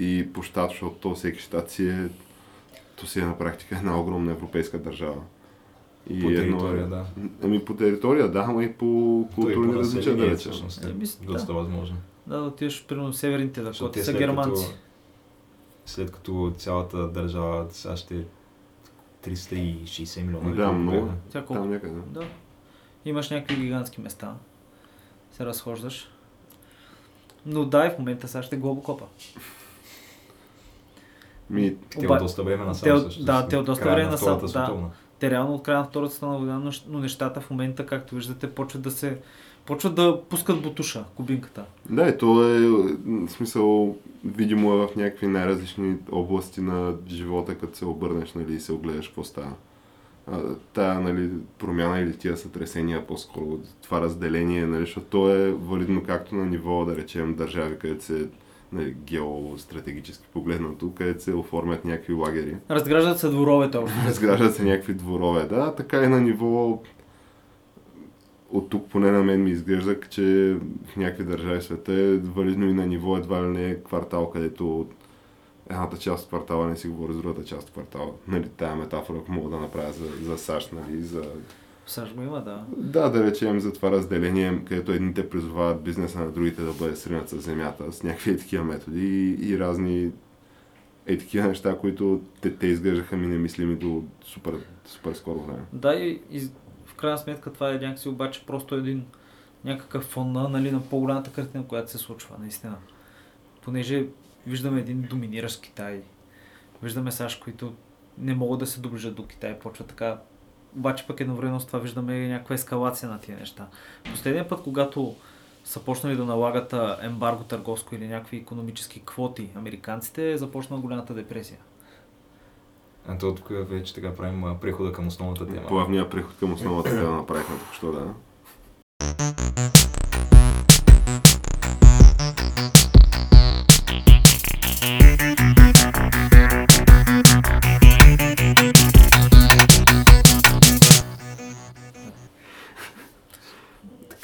И по щат, защото то всеки щат си е, то си е на практика една огромна европейска държава. И По едно територия, е, да. Ами по територия, да, ама и по културни различия, да речем. Е, е доста възможно. Да, да отидеш, примерно, в северните Защото Дакоти са след германци. Като, след като цялата държава САЩ е 360 милиона. или Да, много. Тя колко? Там някъде. Да. Имаш някакви гигантски места. Се разхождаш. Но да, и в момента сега ще глобокопа. Ми, Те Оба- от доста време насам те да, те от доста време на насам, да. Те реално от края на Втората световна война, но, нещата в момента, както виждате, почват да се почват да пускат бутуша, кубинката. Да, и то е в смисъл видимо е в някакви най-различни области на живота, като се обърнеш нали, и се огледаш какво става. Тая нали, промяна или тия сътресения по-скоро, това разделение, нали, защото то е валидно както на ниво, да речем, държави, където се геостратегически погледнато, където се оформят някакви лагери. Разграждат се дворовете общо. Разграждат се някакви дворове, да, така и на ниво от тук поне на мен ми изглежда, че в някакви държави в света е валидно и на ниво едва ли не квартал, където едната част от квартала не си говори с другата част от квартала. Нали, тая метафора, ако мога да направя за, за САЩ, нали, за... САЩ го има, да. Да, да речем за това разделение, където едните призовават бизнеса на другите да бъде сринат с земята, с някакви такива методи и, и разни е такива неща, които те, те изглеждаха ми немислими до супер, супер скоро време. Да, и, и в крайна сметка това е някакси обаче просто един някакъв фон на, нали, на по-голямата картина, която се случва, наистина. Понеже виждаме един доминиращ Китай, виждаме САЩ, които не могат да се доближат до Китай, почва така. Обаче пък едновременно с това виждаме някаква ескалация на тия неща. Последния път, когато са почнали да налагат ембарго търговско или някакви економически квоти американците, е започнала голямата депресия. А то тук вече така правим прехода към основната тема. Плавния преход към основната тема направихме тук, що да.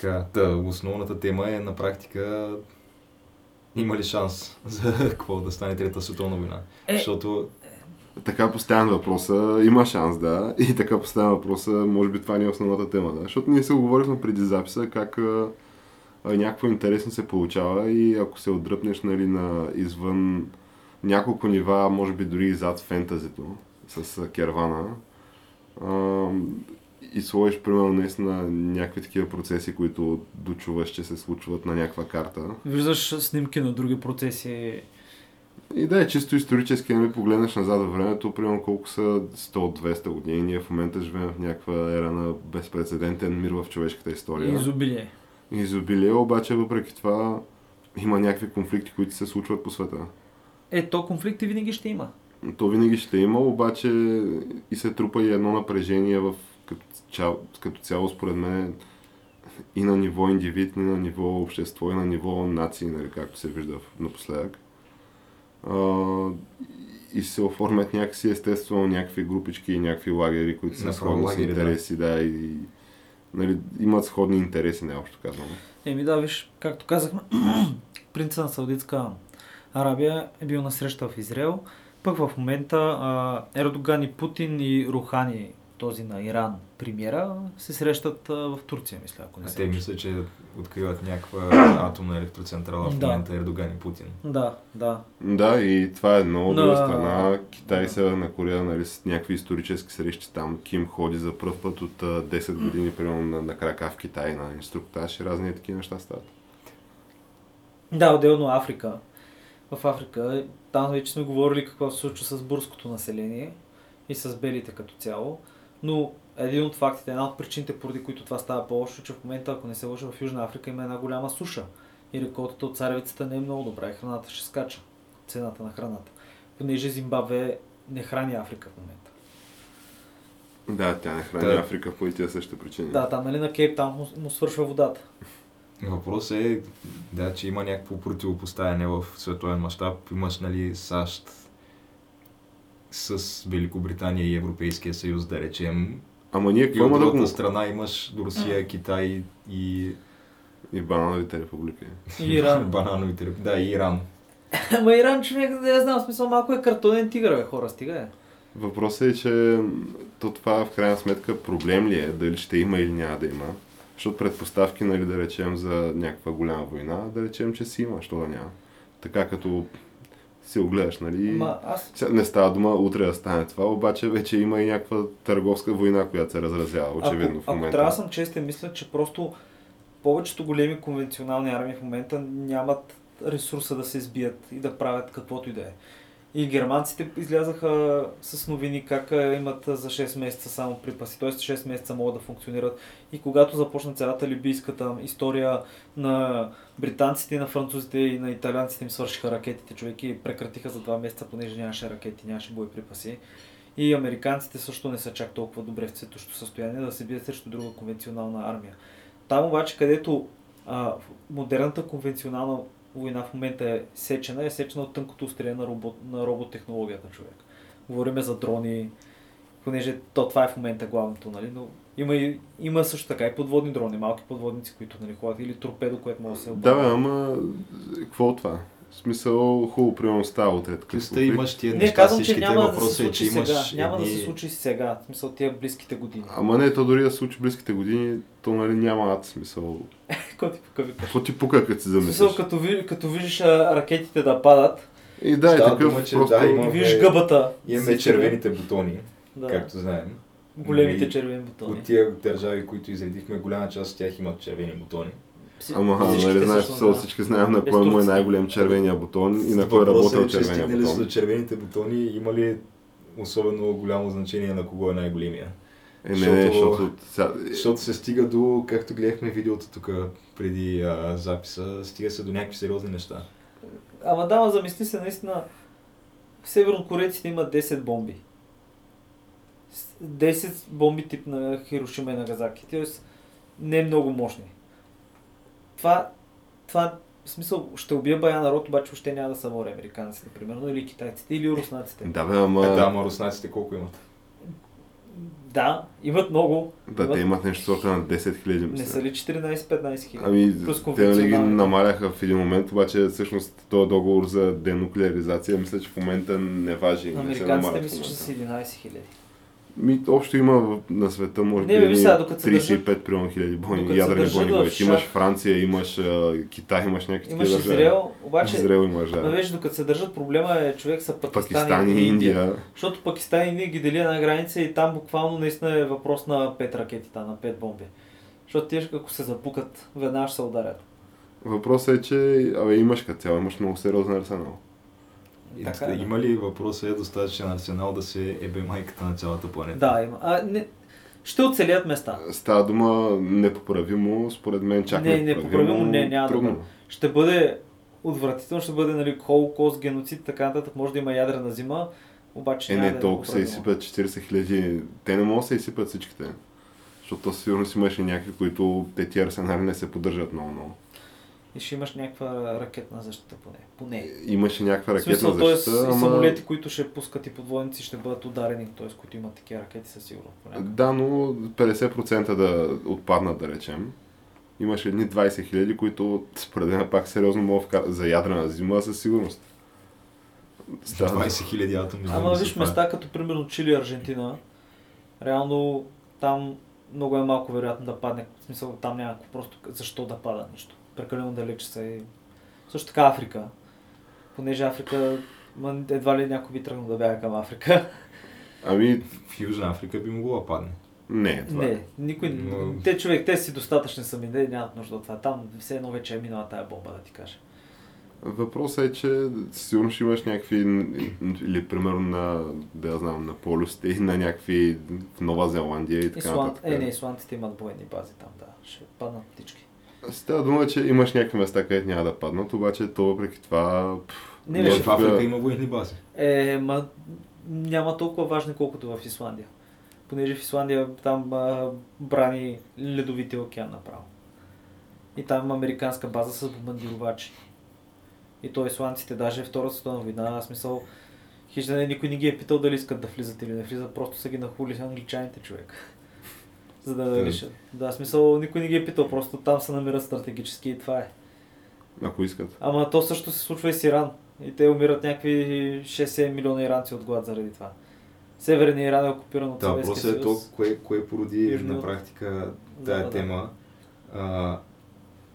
Така, да, основната тема е на практика има ли шанс за какво да стане Трета световна война? Е. Защото Така поставям въпроса, има шанс, да, и така поставям въпроса, може би това не е основната тема, да, защото ние се оговорихме преди записа как а, а, някакво интересно се получава и ако се отдръпнеш нали, на извън няколко нива, може би дори и зад фентазито с а, кервана, а, и сложиш примерно наистина някакви такива процеси, които дочуваш, че се случват на някаква карта. Виждаш снимки на други процеси. И да е чисто исторически, нали, погледнеш назад във времето, примерно колко са 100-200 години, ние в момента живеем в някаква ера на безпредседентен мир в човешката история. Изобилие. Изобилие, обаче въпреки това има някакви конфликти, които се случват по света. Е, то конфликти винаги ще има. То винаги ще има, обаче и се трупа и едно напрежение в като, цяло, като цяло според мен и на ниво индивид, и на ниво общество, и на ниво нации, нали, както се вижда напоследък. А, и се оформят някакси естествено някакви групички и някакви лагери, които са сходни с лагери, да. интереси, да, и нали, имат сходни интереси, най-общо казано. Еми да, виж, както казахме, принца на Саудитска Арабия е бил на среща в Израел. Пък в момента а, Ердоган и Путин и Рухани, този на Иран, премиера, се срещат а, в Турция, мисля, ако не а се те лъжа. мислят, че откриват някаква атомна електроцентрала в Да. момента Ердоган и Путин. Да, да. Да, и това е едно. От друга На- страна, Китай и. Северна Корея, нали, с някакви исторически срещи там. Ким ходи за първ път от а, 10 години, примерно на, на крака в Китай, на инструктаж и разни такива неща стават. Да, отделно Африка. В Африка, там вече сме говорили какво се случва с бурското население и с белите като цяло. Но един от фактите, една от причините, поради които това става по-лошо, е, че в момента, ако не се лъжа, в Южна Африка има една голяма суша. И реколтата от царевицата не е много добра и храната ще скача. Цената на храната. Понеже Зимбабве не храни Африка в момента. Да, тя не храни Да. Африка по и тия същите причини. Да, там нали на Кейп там му, му свършва водата. Въпросът е, да, че има някакво противопоставяне в световен мащаб. Имаш, нали, САЩ с Великобритания и Европейския съюз, да речем. Ама ние какво от има да го... страна имаш Русия, Китай и И банановите републики. И Иран. банановите, реп- да, и Иран. Ама Иран човек, да я знам, смисъл малко е картонен тигър, бе, хора, стига е. Въпросът е, че то това в крайна сметка проблем ли е, дали ще има или няма да има. Защото предпоставки, нали, да речем за някаква голяма война, да речем, че си има, що да няма. Така като се огледаш, нали? Ма аз Не става дума утре да стане това, обаче вече има и някаква търговска война, която се разразява, очевидно ако, в момента. Ако трябва да съм честен, мисля, че просто повечето големи конвенционални армии в момента нямат ресурса да се сбият и да правят каквото и да е. И германците излязаха с новини как имат за 6 месеца само припаси, т.е. 6 месеца могат да функционират. И когато започна цялата либийската история на британците, на французите и на италианците им свършиха ракетите, човек и прекратиха за 2 месеца, понеже нямаше ракети, нямаше боеприпаси. И американците също не са чак толкова добре в цветощо състояние да се бият срещу друга конвенционална армия. Там обаче, където а, модерната конвенционална война в момента е сечена, е сечена от тънкото острие на, робот, на роботтехнологията човек. Говориме за дрони, понеже то това е в момента главното, нали? но има, и, има също така и подводни дрони, малки подводници, които нали, ходят, или торпедо, което може да се Да, бе, ама какво това? В смисъл, хубаво, примерно става утре такъв Къста имаш тия Не, неща, казвам, че всичките няма да се въпроси, е, случи че имаш сега. Няма да едни... се случи сега. В смисъл тия близките години. Ама не, то дори да се случи близките години, то нали няма ад смисъл. Кой ти пука викаш? Какво ти пука, като си замислиш? смисъл, като, ви, като виждаш ракетите да падат И да, е такъв дума, че просто... да, и има- виждаш гъбата. Имаме червените бутони, Да. както знаем. Големите И червени бутони. От тия държави, които изредихме, голяма част от тях имат червени бутони. Ама, нали знаеш, да. всички знаем на Без кой му е Турция. най-голем червения бутон и на кой работил е, че червения стигнали са бутон. до червените бутони, има ли особено голямо значение на кого е най-големия? Е, не, не, Защото- защото... се стига до, както гледахме видеото тук преди а, записа, стига се до някакви сериозни неща. Ама да, ма замисли се наистина. Севернокорейците имат 10 бомби. С- 10 бомби тип на Хирошима и Нагазаки. Тоест не е много мощни. Това, това в смисъл ще убие бая народ, обаче още няма да са мори американците, примерно, или китайците, или руснаците. Да, бе, ама... Е, да, ама руснаците колко имат? Да, имат много. Да, имат... те имат нещо сорта на 10 хиляди, Не мисля. са ли 14-15 хиляди? Ами, Плюс те нали ги намаляха в един момент, обаче всъщност този договор за денуклеаризация, мисля, че в момента не важи. не Американците мисля, че са 11 хиляди. Ми, общо има на света, може Не, би, бе, едни сега, докато се 35 примерно хиляди бойни, ядрени бойни боец. Имаш. Франция, имаш а, Китай, имаш някакви Имаш държави. Израел, обаче Израел имаш, да. виж, докато се държат проблема е човек са Пакистан, Пакистан и Индия. Защото Пакистан и Индия ги дели една граница и там буквално наистина е въпрос на 5 ракети, там, на 5 бомби. Защото те ако се запукат, веднага ще се ударят. Въпросът е, че абе, имаш като цяло, имаш много сериозен арсенал. Така е, да. има ли въпроса е достатъчен арсенал да се ебе майката на цялата планета? Да, има. А, не, ще оцелят места. Става дума непоправимо, според мен чак Не, непоправимо не, няма да трудно. бъде. Ще бъде отвратително, ще бъде нали, холокост, геноцид, така нататък. Може да има ядрена зима, обаче Е, не, да е толкова се изсипят 40 хиляди. Те не могат да се изсипят всичките. Защото със сигурност имаше някакви, които те тия арсенали не се поддържат много много. И ще имаш някаква ракетна защита поне. Поне. Имаше някаква ракетна смисъл, защита, и ама... самолети, които ще пускат и подводници, ще бъдат ударени, т.е. които имат такива ракети със сигурност. понякога. Да, но 50% да отпаднат, да речем. Имаше едни 20 хиляди, които според мен пак сериозно могат вкарат за ядрена зима със сигурност. Става- 20 хиляди атоми. Ама виж това. места като примерно Чили и Аржентина, реално там много е малко вероятно да падне. В смисъл там няма просто защо да пада нищо. Прекалено далече са и... Също така Африка. Понеже Африка, едва ли някой би тръгнал да бяга към Африка. Ами, В Южна Африка би могло да падне. не, това е. Не, никой... Но- Те човек, те си достатъчни сами, те нямат нужда от това. Там все едно вече е минала тая бомба, да ти кажа. Въпросът е, че сигурно ще имаш някакви, или примерно на, да я знам, на полюсите и на някакви в Нова Зеландия и така Исланд... нататък. Е, не, исландците имат бойни бази там, да. Ще паднат птички. Става дума, че имаш някакви места, където няма да паднат, обаче то въпреки това... пф, Не, Не, в Африка има военни бази. Е, ма, няма толкова важни, колкото в Исландия. Понеже в Исландия там а, брани ледовития океан направо. И там има американска база с бомбардировачи. И то исландците, даже Втората световна война, смисъл, хища никой не ги е питал дали искат да влизат или не влизат, просто са ги нахули англичаните човек. За да Да. решат. Да, смисъл, никой не ги е питал, просто там се намират стратегически и това е. Ако искат. Ама то също се случва и с Иран. И те умират някакви 6-7 милиона иранци от глад заради това. Северния Иран е окупиран от Да, Съветския въпросът е съюз. то, кое, кое породи Южно- на практика Да, тая да, да. тема. А,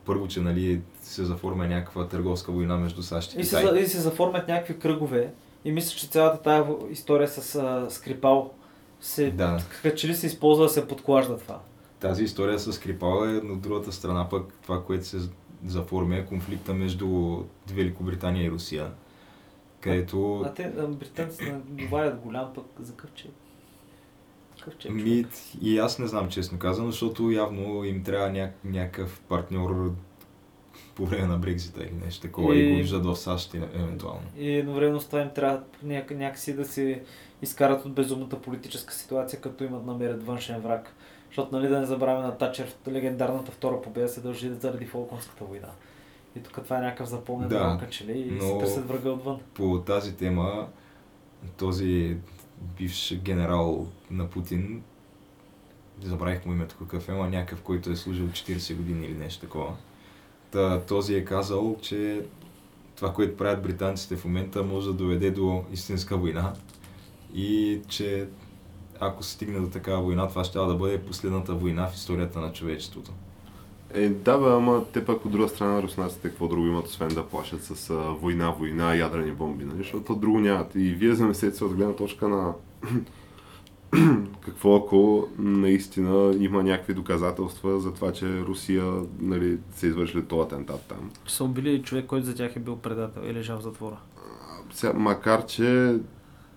първо, че нали, се заформя някаква търговска война между САЩ и И се, Китай. и се заформят някакви кръгове. И мисля, че цялата тая история с а, Скрипал се, Да. като че ли се използва да се подклажда това. Тази история с Крипал е, от другата страна пък това, което се заформя е конфликта между Великобритания и Русия. Където А те, а, британците говорят голям пък за къвче. Къвче. Ми, и аз не знам честно казано, защото явно им трябва ня- някакъв партньор по време на Брекзита или нещо такова и, И- го виждат в САЩ евентуално. И едновременно с това им трябва няк- някакси да се изкарат от безумната политическа ситуация, като имат намерят външен враг. Защото, нали, да не забравяме на Тачер, легендарната втора победа се дължи заради Фолконската война. И тук това е някакъв запомнен Да, да, че ли, и но- се търсят врага отвън. По тази тема, този бивш генерал на Путин, забравих му името какъв е, ама някакъв, който е служил 40 години или нещо такова. Та, този е казал, че това, което правят британците в момента, може да доведе до истинска война и че ако се стигне до такава война, това ще да бъде последната война в историята на човечеството. Е, да, бе, ама те пък от друга страна руснаците какво друго имат, освен да плашат с а, война, война, ядрени бомби, нали? защото друго нямат. И вие замислете се от гледна точка на какво ако наистина има някакви доказателства за това, че Русия нали, се извършили този атентат там. Че са убили човек, който за тях е бил предател и лежал в затвора. Сега, макар, че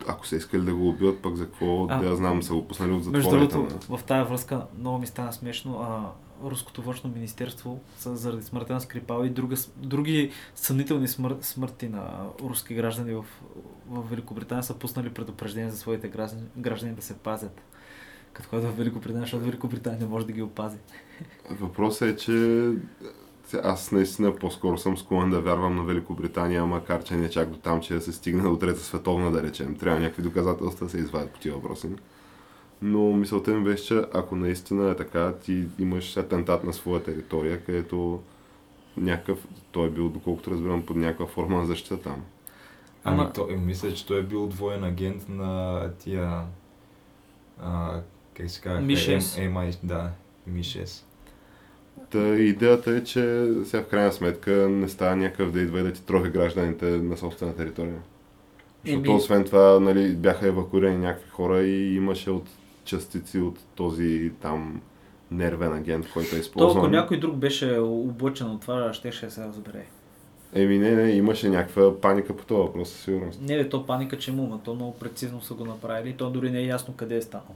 ако са искали да го убият, пък за какво, А, да я знам, са го пуснали от Между затворите. другото, нали? в тази връзка много ми стана смешно. А, Руското външно министерство са заради смъртта на Скрипал и друга, други съмнителни смър, смърти на руски граждани в, в Великобритания са пуснали предупреждение за своите граждани, граждани да се пазят. Като ходят в Великобритания, защото Великобритания не може да ги опази. Въпросът е, че сега, аз наистина по-скоро съм склонен да вярвам на Великобритания, макар че не чак до там, че да се стигне до трета световна, да речем. Трябва някакви доказателства да се извадят по тия въпроси. Но мисълта ми беше, че ако наистина е така, ти имаш атентат на своя територия, където някакъв, той е бил, доколкото разбирам, под някаква форма на защита там. Ами, Ама- то, е, мисля, че той е бил двоен агент на тия... А, как се казва? Ми-6. MI, да, Ми-6. Та идеята е, че сега в крайна сметка не става някакъв да идва и да ти троха гражданите на собствена територия. Защото Еми- освен това нали, бяха евакуирани някакви хора и имаше от частици от този там нервен агент, който е То, ако използван. някой друг беше облъчен от това, ще ще се разбере. Еми не, не, имаше някаква паника по този въпрос, със сигурност. Не бе, то паника, че има, но то много прецизно са го направили. То дори не е ясно къде е станал.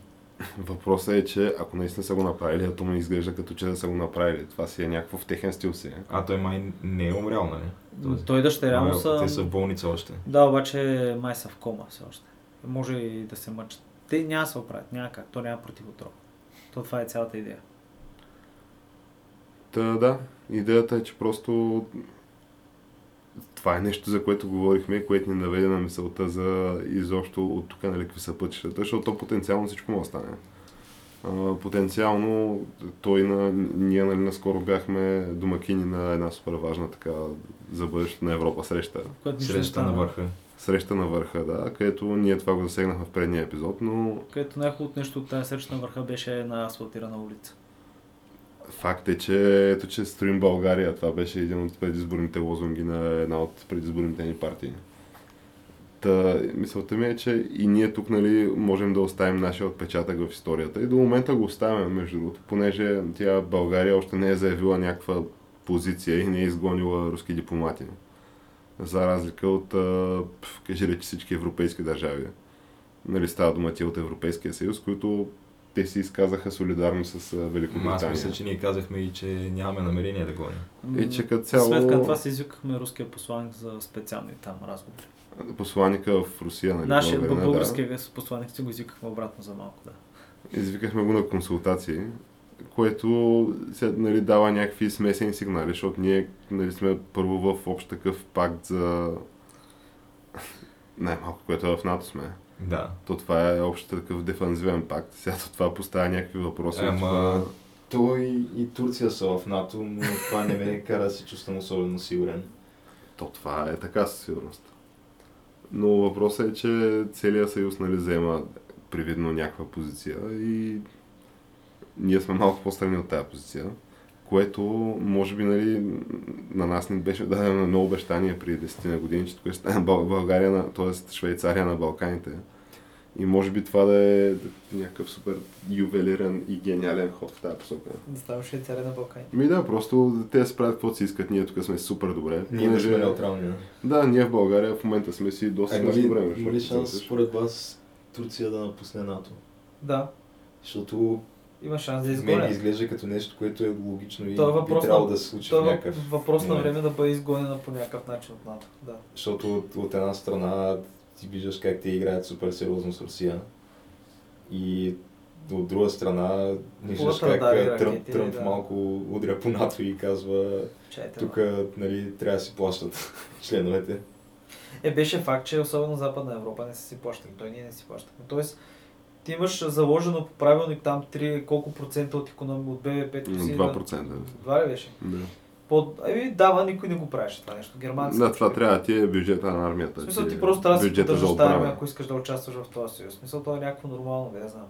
Въпросът е, че ако наистина са го направили, а то му изглежда като че да са го направили. Това си е някакво в техен стил си. е. А той май не е умрял, нали? Този. Той дъщеря му са... Те са в болница още. Да, обаче май са в кома все още. Може и да се мъчат. Те няма да се оправят, няма как. То няма противотрова. То това е цялата идея. Та да, идеята е, че просто това е нещо, за което говорихме, което ни наведе на мисълта за изобщо от тук нали, какви са пътищата, защото то потенциално всичко може да стане. А, потенциално той на, ние нали, наскоро бяхме домакини на една супер важна така за бъдещето на Европа среща. Не Среща на върха. Среща на върха, да, където ние това го засегнахме в предния епизод, но Където най-хубавото нещо от тази среща на върха беше една асфалтирана улица. Факт е, че ето, че строим България. Това беше един от предизборните лозунги на една от предизборните ни партии. Та, мисълта ми е, че и ние тук нали, можем да оставим нашия отпечатък в историята. И до момента го оставяме, между другото, понеже тя България още не е заявила някаква позиция и не е изгонила руски дипломати. За разлика от, кажи речи, всички европейски държави. Нали, става дума от Европейския съюз, които те си изказаха солидарно с Ама аз Великобритания. мисля, че ние казахме и че нямаме намерение да гоним. Е, че като цяло Сметка на това си извикахме руския посланник за специални там разговори. посланника в Русия, нали? Нашия България, българския посланник си го извикахме обратно за малко, да. Да. Извикахме го на консултации, което се, нали, дава някакви смесени сигнали, защото ние нали, сме първо в общ такъв пакт за най-малко, което е в НАТО сме. Да. То това е общо такъв дефанзивен пакт. Сега то това поставя някакви въпроси. Ама- Това... Той и Турция са в НАТО, но това не ме кара да се чувствам особено сигурен. То това е така със сигурност. Но въпросът е, че целият съюз нали, взема привидно някаква позиция и ние сме малко по-страни от тази позиция, което може би нали, на нас не беше дадено едно обещание преди 10 на години, че тук ще стане Бъл- България, на, т.е. Швейцария на Балканите. И може би това да е някакъв супер ювелирен и гениален ход в тази посока. Да става Швейцария на Балкани. Ми да, просто те се правят каквото си искат, ние тук сме супер добре. Ние Понеже- сме неутрални. да, ние в България в момента сме си доста А има доста ли, добре. има ли шанс според вас Турция да напусне НАТО? Да, Защото има шанс да мен ми изгонят. изглежда като нещо, което е логично и То е би въпрос трябвало на- да се случи Това в е някакъв въпрос на момент. време да бъде изгонена по някакъв начин от НАТО. Да. Защото от, от една страна ти виждаш как те играят супер сериозно с Русия и от друга страна виждаш как радари, е, Тръмп, Тръмп да. малко удря по НАТО и казва тук нали, трябва да си плащат членовете. Е, беше факт, че особено Западна Европа не са си плащали. Той ние не си плащахме. Тоест, ти имаш заложено по правилник там 3, колко процента от економи, от си. 2%. Два ли беше? Да. Под... Еми, да, никой не го правеше това нещо. Германците. Да, това трябва да ти е бюджета на армията. В смисъл ти ти просто трябва да си поддържаш тази армия, ако искаш да участваш в този съюз. В смисъл това е някакво нормално, да знам.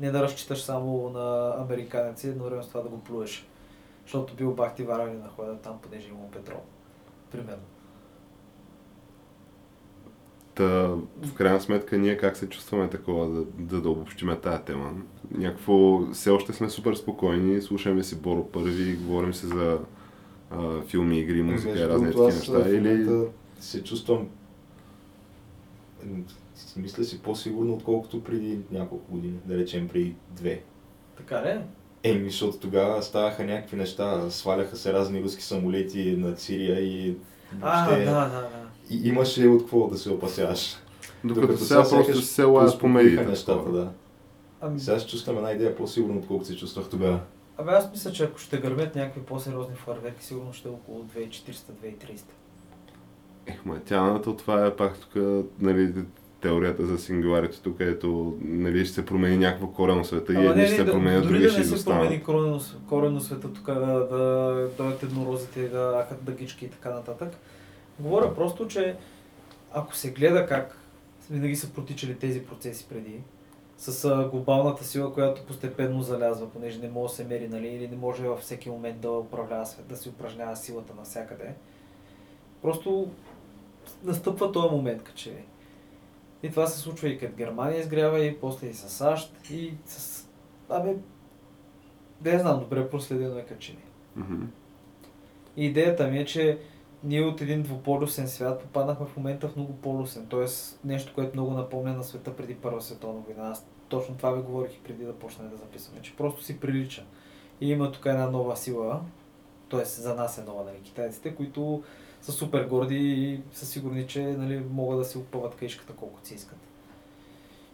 Не да разчиташ само на американеци, едновременно с това да го плюеш. Защото бил бахти варали на хода там, понеже имало петрол. Примерно. Та, в крайна сметка, ние как се чувстваме такова, да, да, да обобщиме тази тема? Някакво, все още сме супер спокойни, слушаме си Боро първи, говорим си за а, филми, игри, музика и разни такива неща. Или... се чувствам мисля си по-сигурно, отколкото преди няколко години, да речем преди две. Така ли? Еми, защото тогава ставаха някакви неща, сваляха се разни руски самолети над Сирия и А, въобще да, да, да. и имаше от какво да се опасяваш. Докато сега просто сякаш се лаят по медиите. нещата, да. Ами, Сега се чувствам една идея по-сигурно, отколкото се чувствах тогава. абе, аз мисля, че ако ще гърмят някакви по-сериозни фарверки, сигурно ще е около 2400-2300. Ех, ма тяната, това е пак тук, нали, теорията за сингуларите тук, ето, нали, ще се промени някакво корено света и едни не, ще не, се променят, дори други да ще не се промени коренно света тук, да, да дойдат еднорозите, да ахат дъгички и така нататък. Говоря просто, че ако се гледа как винаги са протичали тези процеси преди, с глобалната сила, която постепенно залязва, понеже не може да се мери, нали, или не може във всеки момент да управлява свет, да си упражнява силата навсякъде. Просто настъпва този момент, каче. И това се случва и като Германия изгрява, и после и с САЩ, и с... Абе, не знам, добре проследено е качени. Мгм. И идеята ми е, че ние от един двуполюсен свят попаднахме в момента в многополюсен, т.е. нещо, което много напомня на света преди Първа световна война. Аз точно това ви говорих и преди да почнем да записваме, че просто си прилича. И има тук една нова сила, т.е. за нас е нова, нали, китайците, които са супер горди и са сигурни, че нали, могат да си опъват каишката колкото си искат.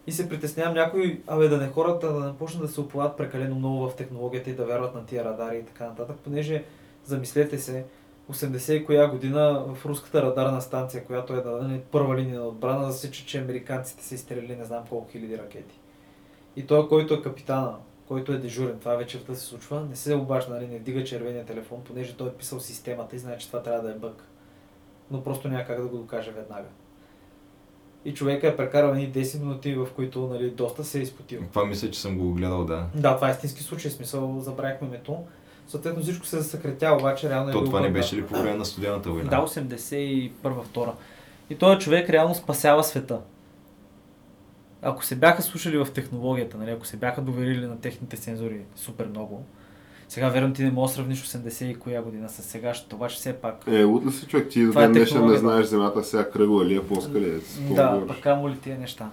И се притеснявам някой, абе да не хората да не почнат да се оплават прекалено много в технологията и да вярват на тия радари и така нататък, понеже замислете се, 80 и коя година в руската радарна станция, която е на нали, първа линия на отбрана, засича, че американците са изстрелили не знам колко хиляди ракети. И той, който е капитана, който е дежурен, това вечерта се случва, не се обажда, нали, не вдига червения телефон, понеже той е писал системата и знае, че това трябва да е бък. Но просто няма как да го докаже веднага. И човека е прекарал едни 10 минути, в които нали, доста се е изпотил. Това мисля, че съм го гледал, да. Да, това е истински случай, смисъл, забравихме името. Съответно всичко се засекретя, обаче реално е То това не беше ли по време на студената война? Да, 81-2. И този човек реално спасява света. Ако се бяха слушали в технологията, нали, ако се бяха доверили на техните сензори супер много, сега верно ти не можеш да сравниш 80 и коя година с сегашната, обаче все пак. Е, ли си човек, ти до ден днешен не знаеш земята сега кръгла ли е, плоска ли е. Да, пък камо ли тия неща.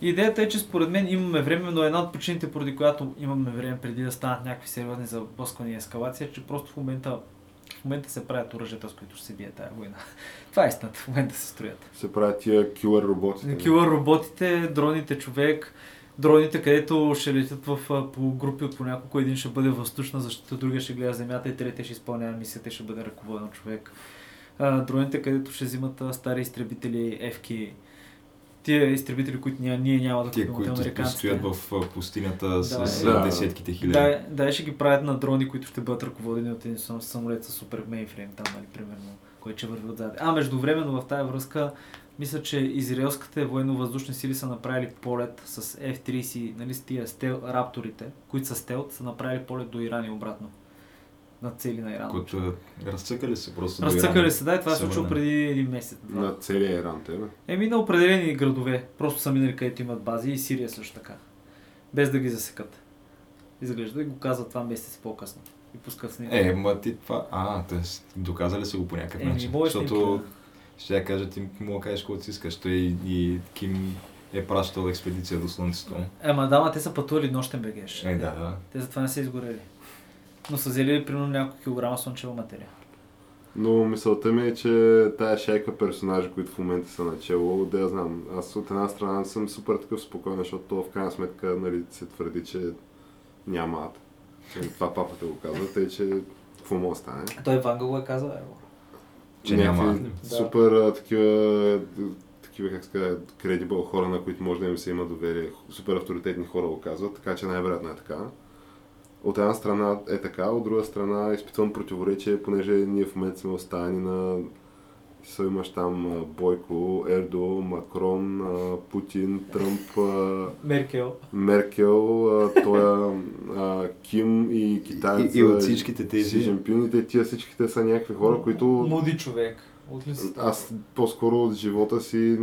Идеята е, че според мен имаме време, но една от причините, поради която имаме време преди да станат някакви сериозни заблъсквания и ескалация, е, че просто в момента, в момента се правят оръжията, с които ще се бие тази война. Това е истината, в момента се строят. Се правят тия килър роботите. Килър роботите, дроните човек, дроните, където ще летят в, по групи от по няколко, един ще бъде въздушна защита, другия ще гледа земята и третия ще изпълнява мисията и ще бъде ръководен човек. А, дроните, където ще взимат а, стари изтребители, ефки, тия изтребители, които ние, ние няма да купим от американците. стоят в пустинята с Да, десетките хиляди. Да, да, ще ги правят на дрони, които ще бъдат ръководени от един сам- самолет с супер мейнфрейм там, нали, примерно, който ще върви отзад. А, междувременно в тази връзка, мисля, че израелските военно-въздушни сили са направили полет с F-30, нали, с тия стел, рапторите, които са стелт, са направили полет до Иран и обратно. На цели на Иран. Които разцъкали се просто. Разцъкали се, да, и това се върна. преди един месец. два. На целия Иран, те, бе. Еми на определени градове, просто са минали където имат бази и Сирия също така. Без да ги засекат. Изглежда и го казват това месец по-късно. И пускат снимки. Е, ма ти това... А, т.е. доказали са го по някакъв Еми, начин. Защото снимки, ще я кажа, ти да кажеш каквото си искаш. Той и, и Ким е пращал експедиция до Слънцето. Ема дама, те са пътували нощен бегеш. Е, да, да. Те затова не са изгорели. Но са взели примерно няколко килограма слънчева материя. Но мисълта ми е, че тая шайка персонажи, които в момента са начало, да я знам. Аз от една страна съм супер такъв спокоен, защото то в крайна сметка нали, се твърди, че няма ад. Това папата го казва, тъй че какво може да стане? Той Ванга го е казал, ево. Че Някакви няма. Да. Супер а, такива, такива, как се казва, кредибъл хора, на които може да им се има доверие. Супер авторитетни хора го казват, така че най-вероятно е така. от една страна е така, от друга страна изпитвам противоречие, понеже ние в момента сме оставени на So имаш там Бойко, Ердо, Макрон, Путин, Тръмп, Меркел. Меркел, а, Ким и китайца. И, и от всичките Си тези... Жинпин, и тия всичките са някакви хора, които Муди човек. Аз по-скоро от живота си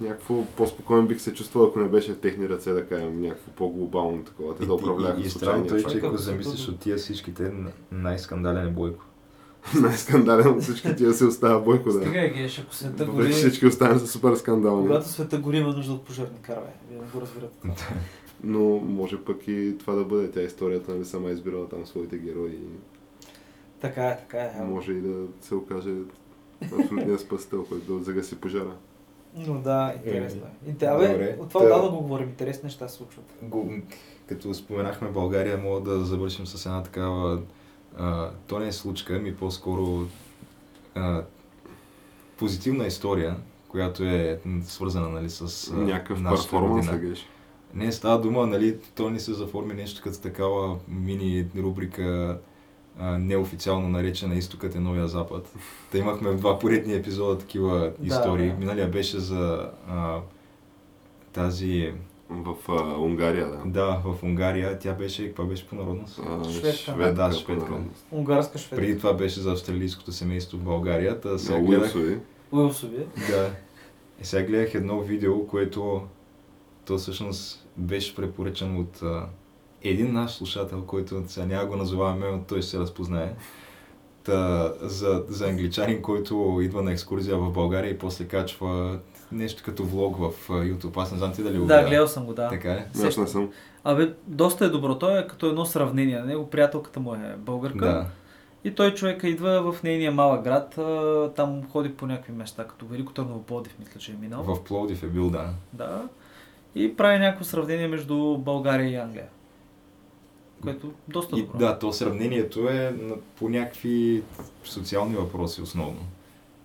някакво по-спокоен бих се чувствал, ако не беше в техни ръце, да кажем, някакво по-глобално такова. Те да управляваха и, и, и странното е, че ако замислиш от тия всичките, най-скандален е Бойко. Най-скандален от всички тия се остава Бойко, да. Стига е геш, ако света гори... Вече всички останали са супер скандални. Когато света гори има нужда от пожарникар, бе. Вие не го разбирате. Но може пък и това да бъде тя историята, нали сама избирала там своите герои. Така е, така е. Може и да се окаже абсолютния спасител, който да загаси пожара. Но да, интересно е. Добре. Абе, от това отдавна го говорим. Интересни неща се случват. Като споменахме България, мога да завършим с една такава... А, то не е случка, ми по-скоро а, позитивна история, която е свързана нали, с а, Някакъв нашата перформанс родина. да геш. Не, става дума, нали, то ни се заформи нещо като такава мини рубрика а, неофициално наречена Изтокът е новия запад. Та имахме два поредни епизода такива Да, истории. да. Миналия беше за а, тази... В а, Унгария, да. Да, в Унгария. Тя беше, каква беше по народност? Шведка. шведка, Да, шведка. Унгарска шведка. Преди това беше за австралийското семейство в България. Та сега На гледах, Уилсови. Уилсови. да, и сега гледах едно видео, което то всъщност беше препоръчано от а, един наш слушател, който сега няма го назоваваме, но той ще се разпознае. Та, за, за англичанин, който идва на екскурзия в България и после качва нещо като влог в а, YouTube. Аз не знам ти дали го Да, гледа. гледал съм го, да. Така е? Аз не съм. Абе, доста е добро. Той е като едно сравнение. Него приятелката му е българка. Да. И той човека идва в нейния малък град. Там ходи по някакви места, като Велико Търново Плодив, мисля, че е минал. В Пловдив е бил, да. Да. И прави някакво сравнение между България и Англия. Което доста И, добро. да, то сравнението е на, по някакви социални въпроси основно.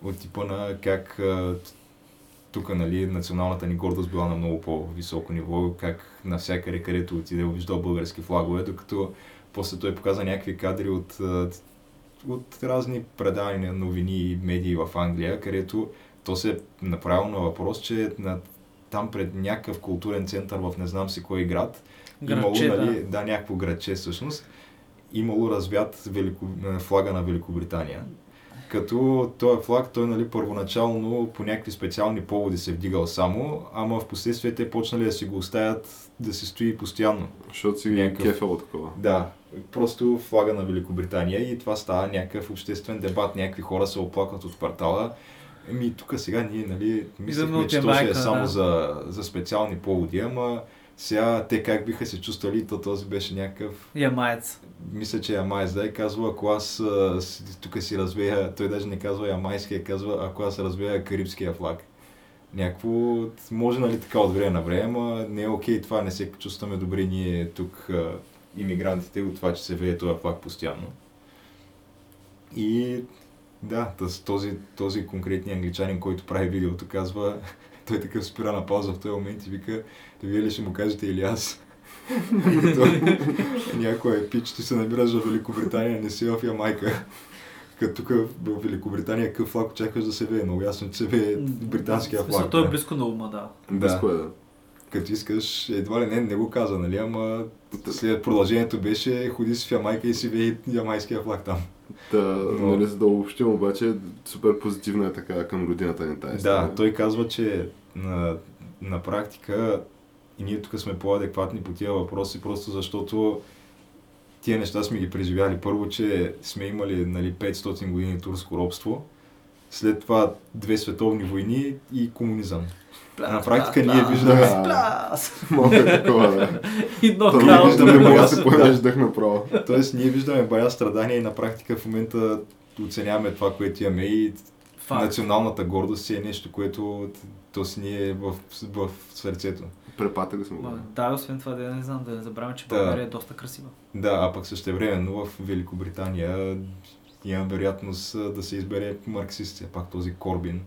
От типа на как тук, нали, националната ни гордост била на много по-високо ниво, как навсякъде, където отиде, виждал български флагове, докато после той показа някакви кадри от, от разни предавания, новини и медии в Англия, където то се е направило на въпрос, че на, там пред някакъв културен център в не знам си кой град, Градче, имало, да. нали, да, някакво градче всъщност, имало развят велико, флага на Великобритания. Като този флаг, той нали, първоначално по някакви специални поводи се е вдигал само, ама в последствие те почнали да си го оставят да се стои постоянно. Защото си Някакъв- кефел такова. Да, просто флага на Великобритания и това става някакъв обществен дебат. Някакви хора се оплакват от квартала. Еми, тук сега ние, нали, мислихме, че то ще е само да. за, за специални поводи, ама сега те как биха се чувствали, то този беше някакъв Ямаец. мисля, че Ямайс, да, и казва, ако аз тук си развея, той даже не казва ямайския, казва, ако аз развея карибския флаг. Някакво, може нали така от време на време, ама не е окей това, не се чувстваме добре ние тук, иммигрантите, от това, че се вее този флаг постоянно. И да, този, този конкретния англичанин, който прави видеото, казва, той такъв спира на пауза в този момент и вика, вие ли ще му кажете или аз? Някой е пич, ти се намираш в Великобритания, не си в Ямайка. Като тук в Великобритания какъв флаг очакваш да се вее? Много ясно, че се вее британския флаг. Той е да. близко до ума, да. Близко е, да. Като искаш, едва ли не, не го каза, нали, ама след продължението беше ходи си в Ямайка и си вее ямайския флаг там. Та, Но- нали, за да обобщим обаче, супер позитивна е така към родината ни тази. Да, той казва, че на, на практика и ние тук сме по-адекватни по тия въпроси, просто защото тия неща сме ги преживяли. Първо, че сме имали нали, 500 години турско робство, след това две световни войни и комунизъм. На практика ние виждаме... Да. Пляс! Малко е такова, да. И То ние виждаме да. бая се поемеш дъх направо. Тоест, ние виждаме бая страдания и на практика в момента оценяваме това, което имаме и Факт. националната гордост си е нещо, което то си ни е в, в сърцето. Препатили сме го. Да, освен това, да не знам, да не забравяме, че Да. България е доста красива. Да, а пък същевременно в Великобритания има вероятност да се избере марксист, все пак този Корбин.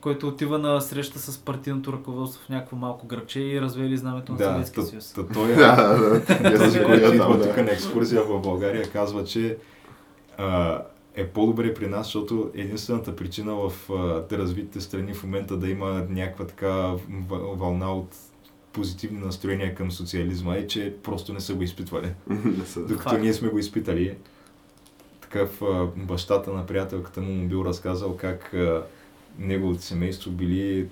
който отива на среща с партийното ръководство в някакво малко граче и развели знамето на Да, Съветския съюз. той е Да, да, да. този, който идва да, тук да. на екскурзия в България, казва, че а, е по-добре при нас, защото единствената причина в а, развитите страни в момента да има някаква така въ- вълна от позитивни настроения към социализма е, че просто не са го изпитвали. Докато ние сме го изпитали. Такъв бащата на приятелката му му бил разказал как неговото семейство били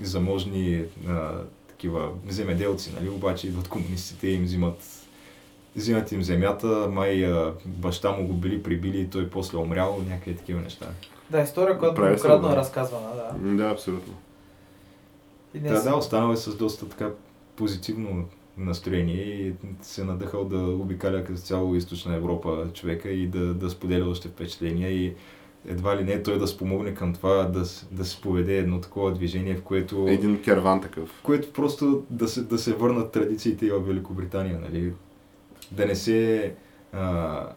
заможни а, такива земеделци, нали? обаче идват комунистите и им взимат, взимат им земята, май а, баща му го били прибили и той после умрял, някакви такива неща. Да, история, която многократно да. е разказвана, да. Да, абсолютно. И Да, днес- да, останал е с доста така позитивно настроение и се надъхал да обикаля като цяло източна Европа човека и да, да споделя още впечатления и едва ли не той да спомогне към това да, да се поведе едно такова движение, в което, Един керван такъв. в което просто да се, да се върнат традициите и в Великобритания, нали? Да не се а,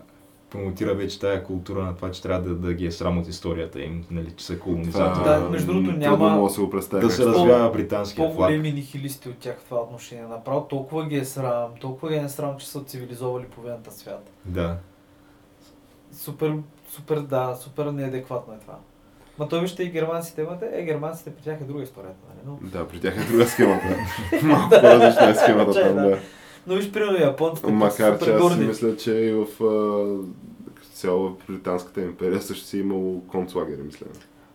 промотира вече тая култура на това, че трябва да, да ги е срам от историята им, нали, че са колонизатори. Да, между другото, няма- да се да как се развява британския флаг. по-големи нихилисти от тях в това отношение. Направо толкова ги е срам, толкова ги е срам, че са цивилизовали половината свят. Да. Супер, супер, да, супер неадекватно е това. Ма той вижте и германците имате, е, германците при тях е друга историята, нали? Но, Да, при тях е друга схемата. Малко по-различна е схемата Чай, там, да. Да. но виж, примерно, японците Макар супер че аз си горди. мисля, че и в цяло в Британската империя също си е имало концлагери, мисля.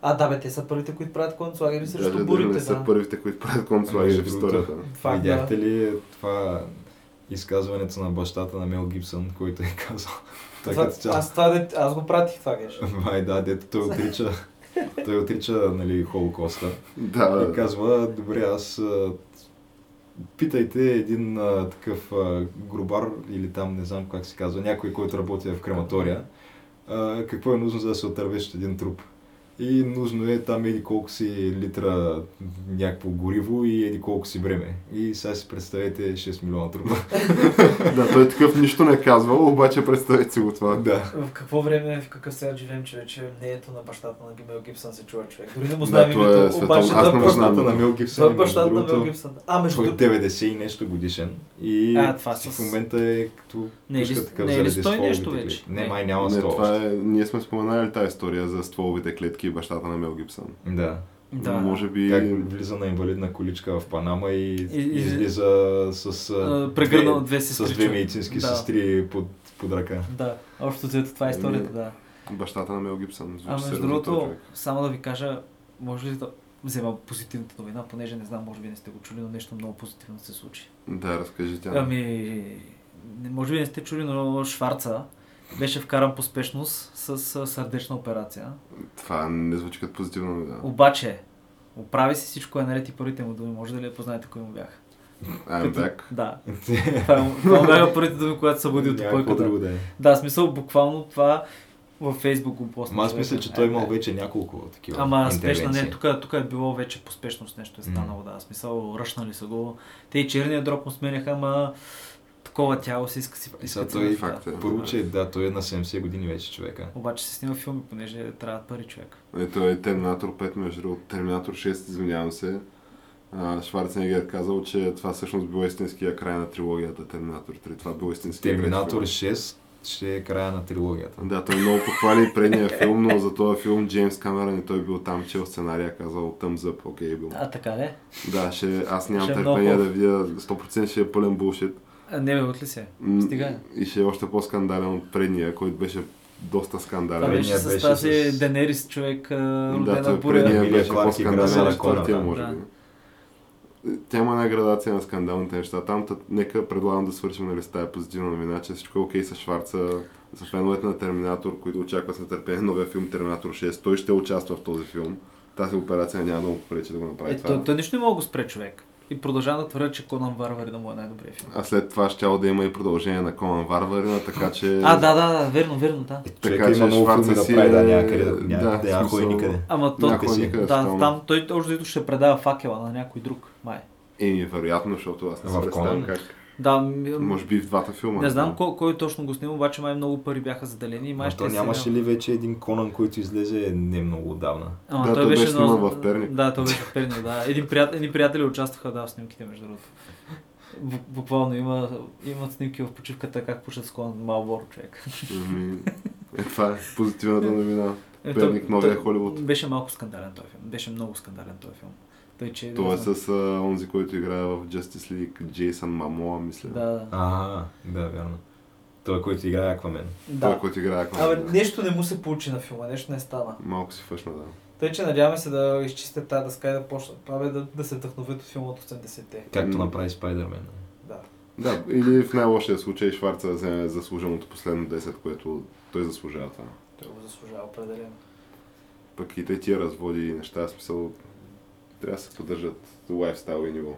А, да, бе, те са първите, които правят концлагери Даже срещу дали бурите, не са да. първите, които правят концлагери в историята. Факт, Видяхте да. ли това изказването на бащата на Мел Гибсън, който е казал? Това, цяло- аз, това, де- аз го пратих това, геш. Май да, дето той отрича, той отрича нали, Холокоста. Да, И да. казва, добре, аз питайте един а, такъв а, грубар или там не знам как се казва, някой, който работи в крематория, а, какво е нужно за да се отървеш от един труп. И нужно е там еди колко си литра някакво гориво и еди колко си време. И сега си представете 6 милиона трупа. да, той такъв нищо не е казвал, обаче представете си го това. да. В какво време, в какъв свят живеем, че вече мнението на бащата на Гимел Гибсън се чува човек. Дори не му Да, знаем той е името, световно- обаче аз не знам. На Мел Гибсън, е бащата на Мел другото, Гибсън. А, между той е другото, 90 и нещо годишен. И А, това с- в момента е като Не е ли- пушка такъв не е ли заради стволовите вече? клетки. Не, май няма Не, 100 това още. е, ние сме споменали тази история за стволовите клетки и бащата на Мел Гибсън. Да. да. Може би... Как влиза на инвалидна количка в Панама и, И- и- излиза с, а, прегърнал две с сестри, две човек. медицински Да. сестри под, под ръка. Да, общо взето това е историята, да. Бащата на Мел Гибсън. А между другото, само да ви кажа, може ли да взема позитивната новина, понеже не знам, може би не сте го чули, но нещо много позитивно се случи. Да, разкажи тя. Ами, не- може би не сте чули, но Шварца беше вкаран по спешност с сърдечна операция. Това не звучи като позитивно новина. Обаче, оправи си всичко е наред и първите му думи. Може да ли я познаете кои му бяха? I'm Като- back. Да. Това, е- това бяха първите думи, когато се буди от друго да е. Да, смисъл буквално това във Фейсбук го поста. Ама аз мисля, че той Е, имал е. вече няколко такива Ама спешна, не, тук, тук е било вече по спешност нещо е станало, да. Смисъл, ръшнали са го. Те и черния дроб му сменяха, ама такова тяло си иска си И сега иска той си- факт е. Първо, че да, той е на 70 години вече човека. Обаче се снима филми, понеже трябват пари човек. Ето е Терминатор 5, между другото. Терминатор 6, извинявам се. Шварценегер е казал, че това всъщност бил истинския край на трилогията Терминатор 3. Това бил истинския Терминатор филм. 6 ще е края на трилогията. Да, той много похвали предния филм, но за този филм Джеймс Камерън и той бил там, чел сценария, казал thumbs up, окей бил. А, така ли? Да, ще, аз нямам е търпение да видя, 100% ще е пълен булшит. А, не, бе, от ли се? Стига. И ще е още по-скандален от предния, който беше доста Това скандален. Предния беше с беше тази с- Денерис човек, а, Да, родена той буря. предния беше по-скандален от да. може би. Тя има една градация на скандалните неща. Там тът, нека предлагам да свършим нали, с тази позитивна новина, че всичко е окей с Шварца, за феновете на Терминатор, които очакват с нетърпение новия филм Терминатор 6. Той ще участва в този филм. Тази операция няма да му попречи да го направи Е, това. той, той нищо не мога да го спре човек. И продължавам да твърдя, че Конан Варвари да му е най-добрият филм. А след това ще да има и продължение на Конан Варварина, така че... А, да, да, да, верно, верно, да. Човека Така че има много филми да си прави, да, е- някъде, да, смисъл- никъде. Ама то, Някой си. никъде да, тотално. там той взето ще предава факела на някой друг, май. Еми, вероятно, защото аз не се представям как. Да, Може би в двата филма. не знам кой, кой точно го снима, обаче май много пари бяха заделени и май А ще то е нямаше сериал. ли вече един Конан, който излезе не много отдавна? Ама Да, той той беше беше сниман много- в Перник. Да, той беше в Перник, да. Един приятел, едни приятели участваха да, в снимките, между другото. Бу- Буквално има, имат снимки в почивката как пушат с клон Малборо човек. Ами, е, това е позитивната новина. Е, Перник, новия Холивуд. Беше малко скандален този филм. Беше много скандален този филм. Той, че, Това е да, с а, онзи, който играе в Justice League, Джейсън Мамоа, мисля. Да, да. Ага, да, вярно. Той, който играе Аквамен. Той, да. който играе Аквамен. Абе, нещо не му се получи на филма, нещо не стана. Малко си фъшна, да. Тъй, че надяваме се да изчистят тази дъска и да почнат. Абе, да, да се вдъхновят от филма от 80-те. Както направи Спайдермен. Да. Да, или в най-лошия случай Шварца да вземе заслуженото последно 10, което той заслужава това. Той го заслужава определено. Пък и те тия разводи и неща, смисъл, трябва да се поддържат лайфстайл и ниво.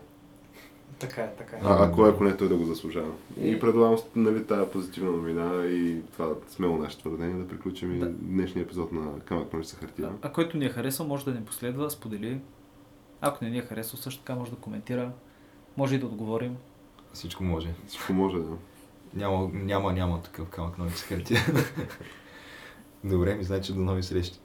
Така е, така е. А, ако ако не той да го заслужава. И- И предлагам нали, тази позитивна новина и това смело наше твърдение да приключим и Да. днешния епизод на Камък ножица хартия. А, а който ни е харесал, може да ни последва, сподели. Ако не ни е харесал, също така може да коментира. Може и да отговорим. Всичко може. Всичко може да. Няма, няма, няма такъв камък нови с хартия. Добре, ми значи до нови срещи.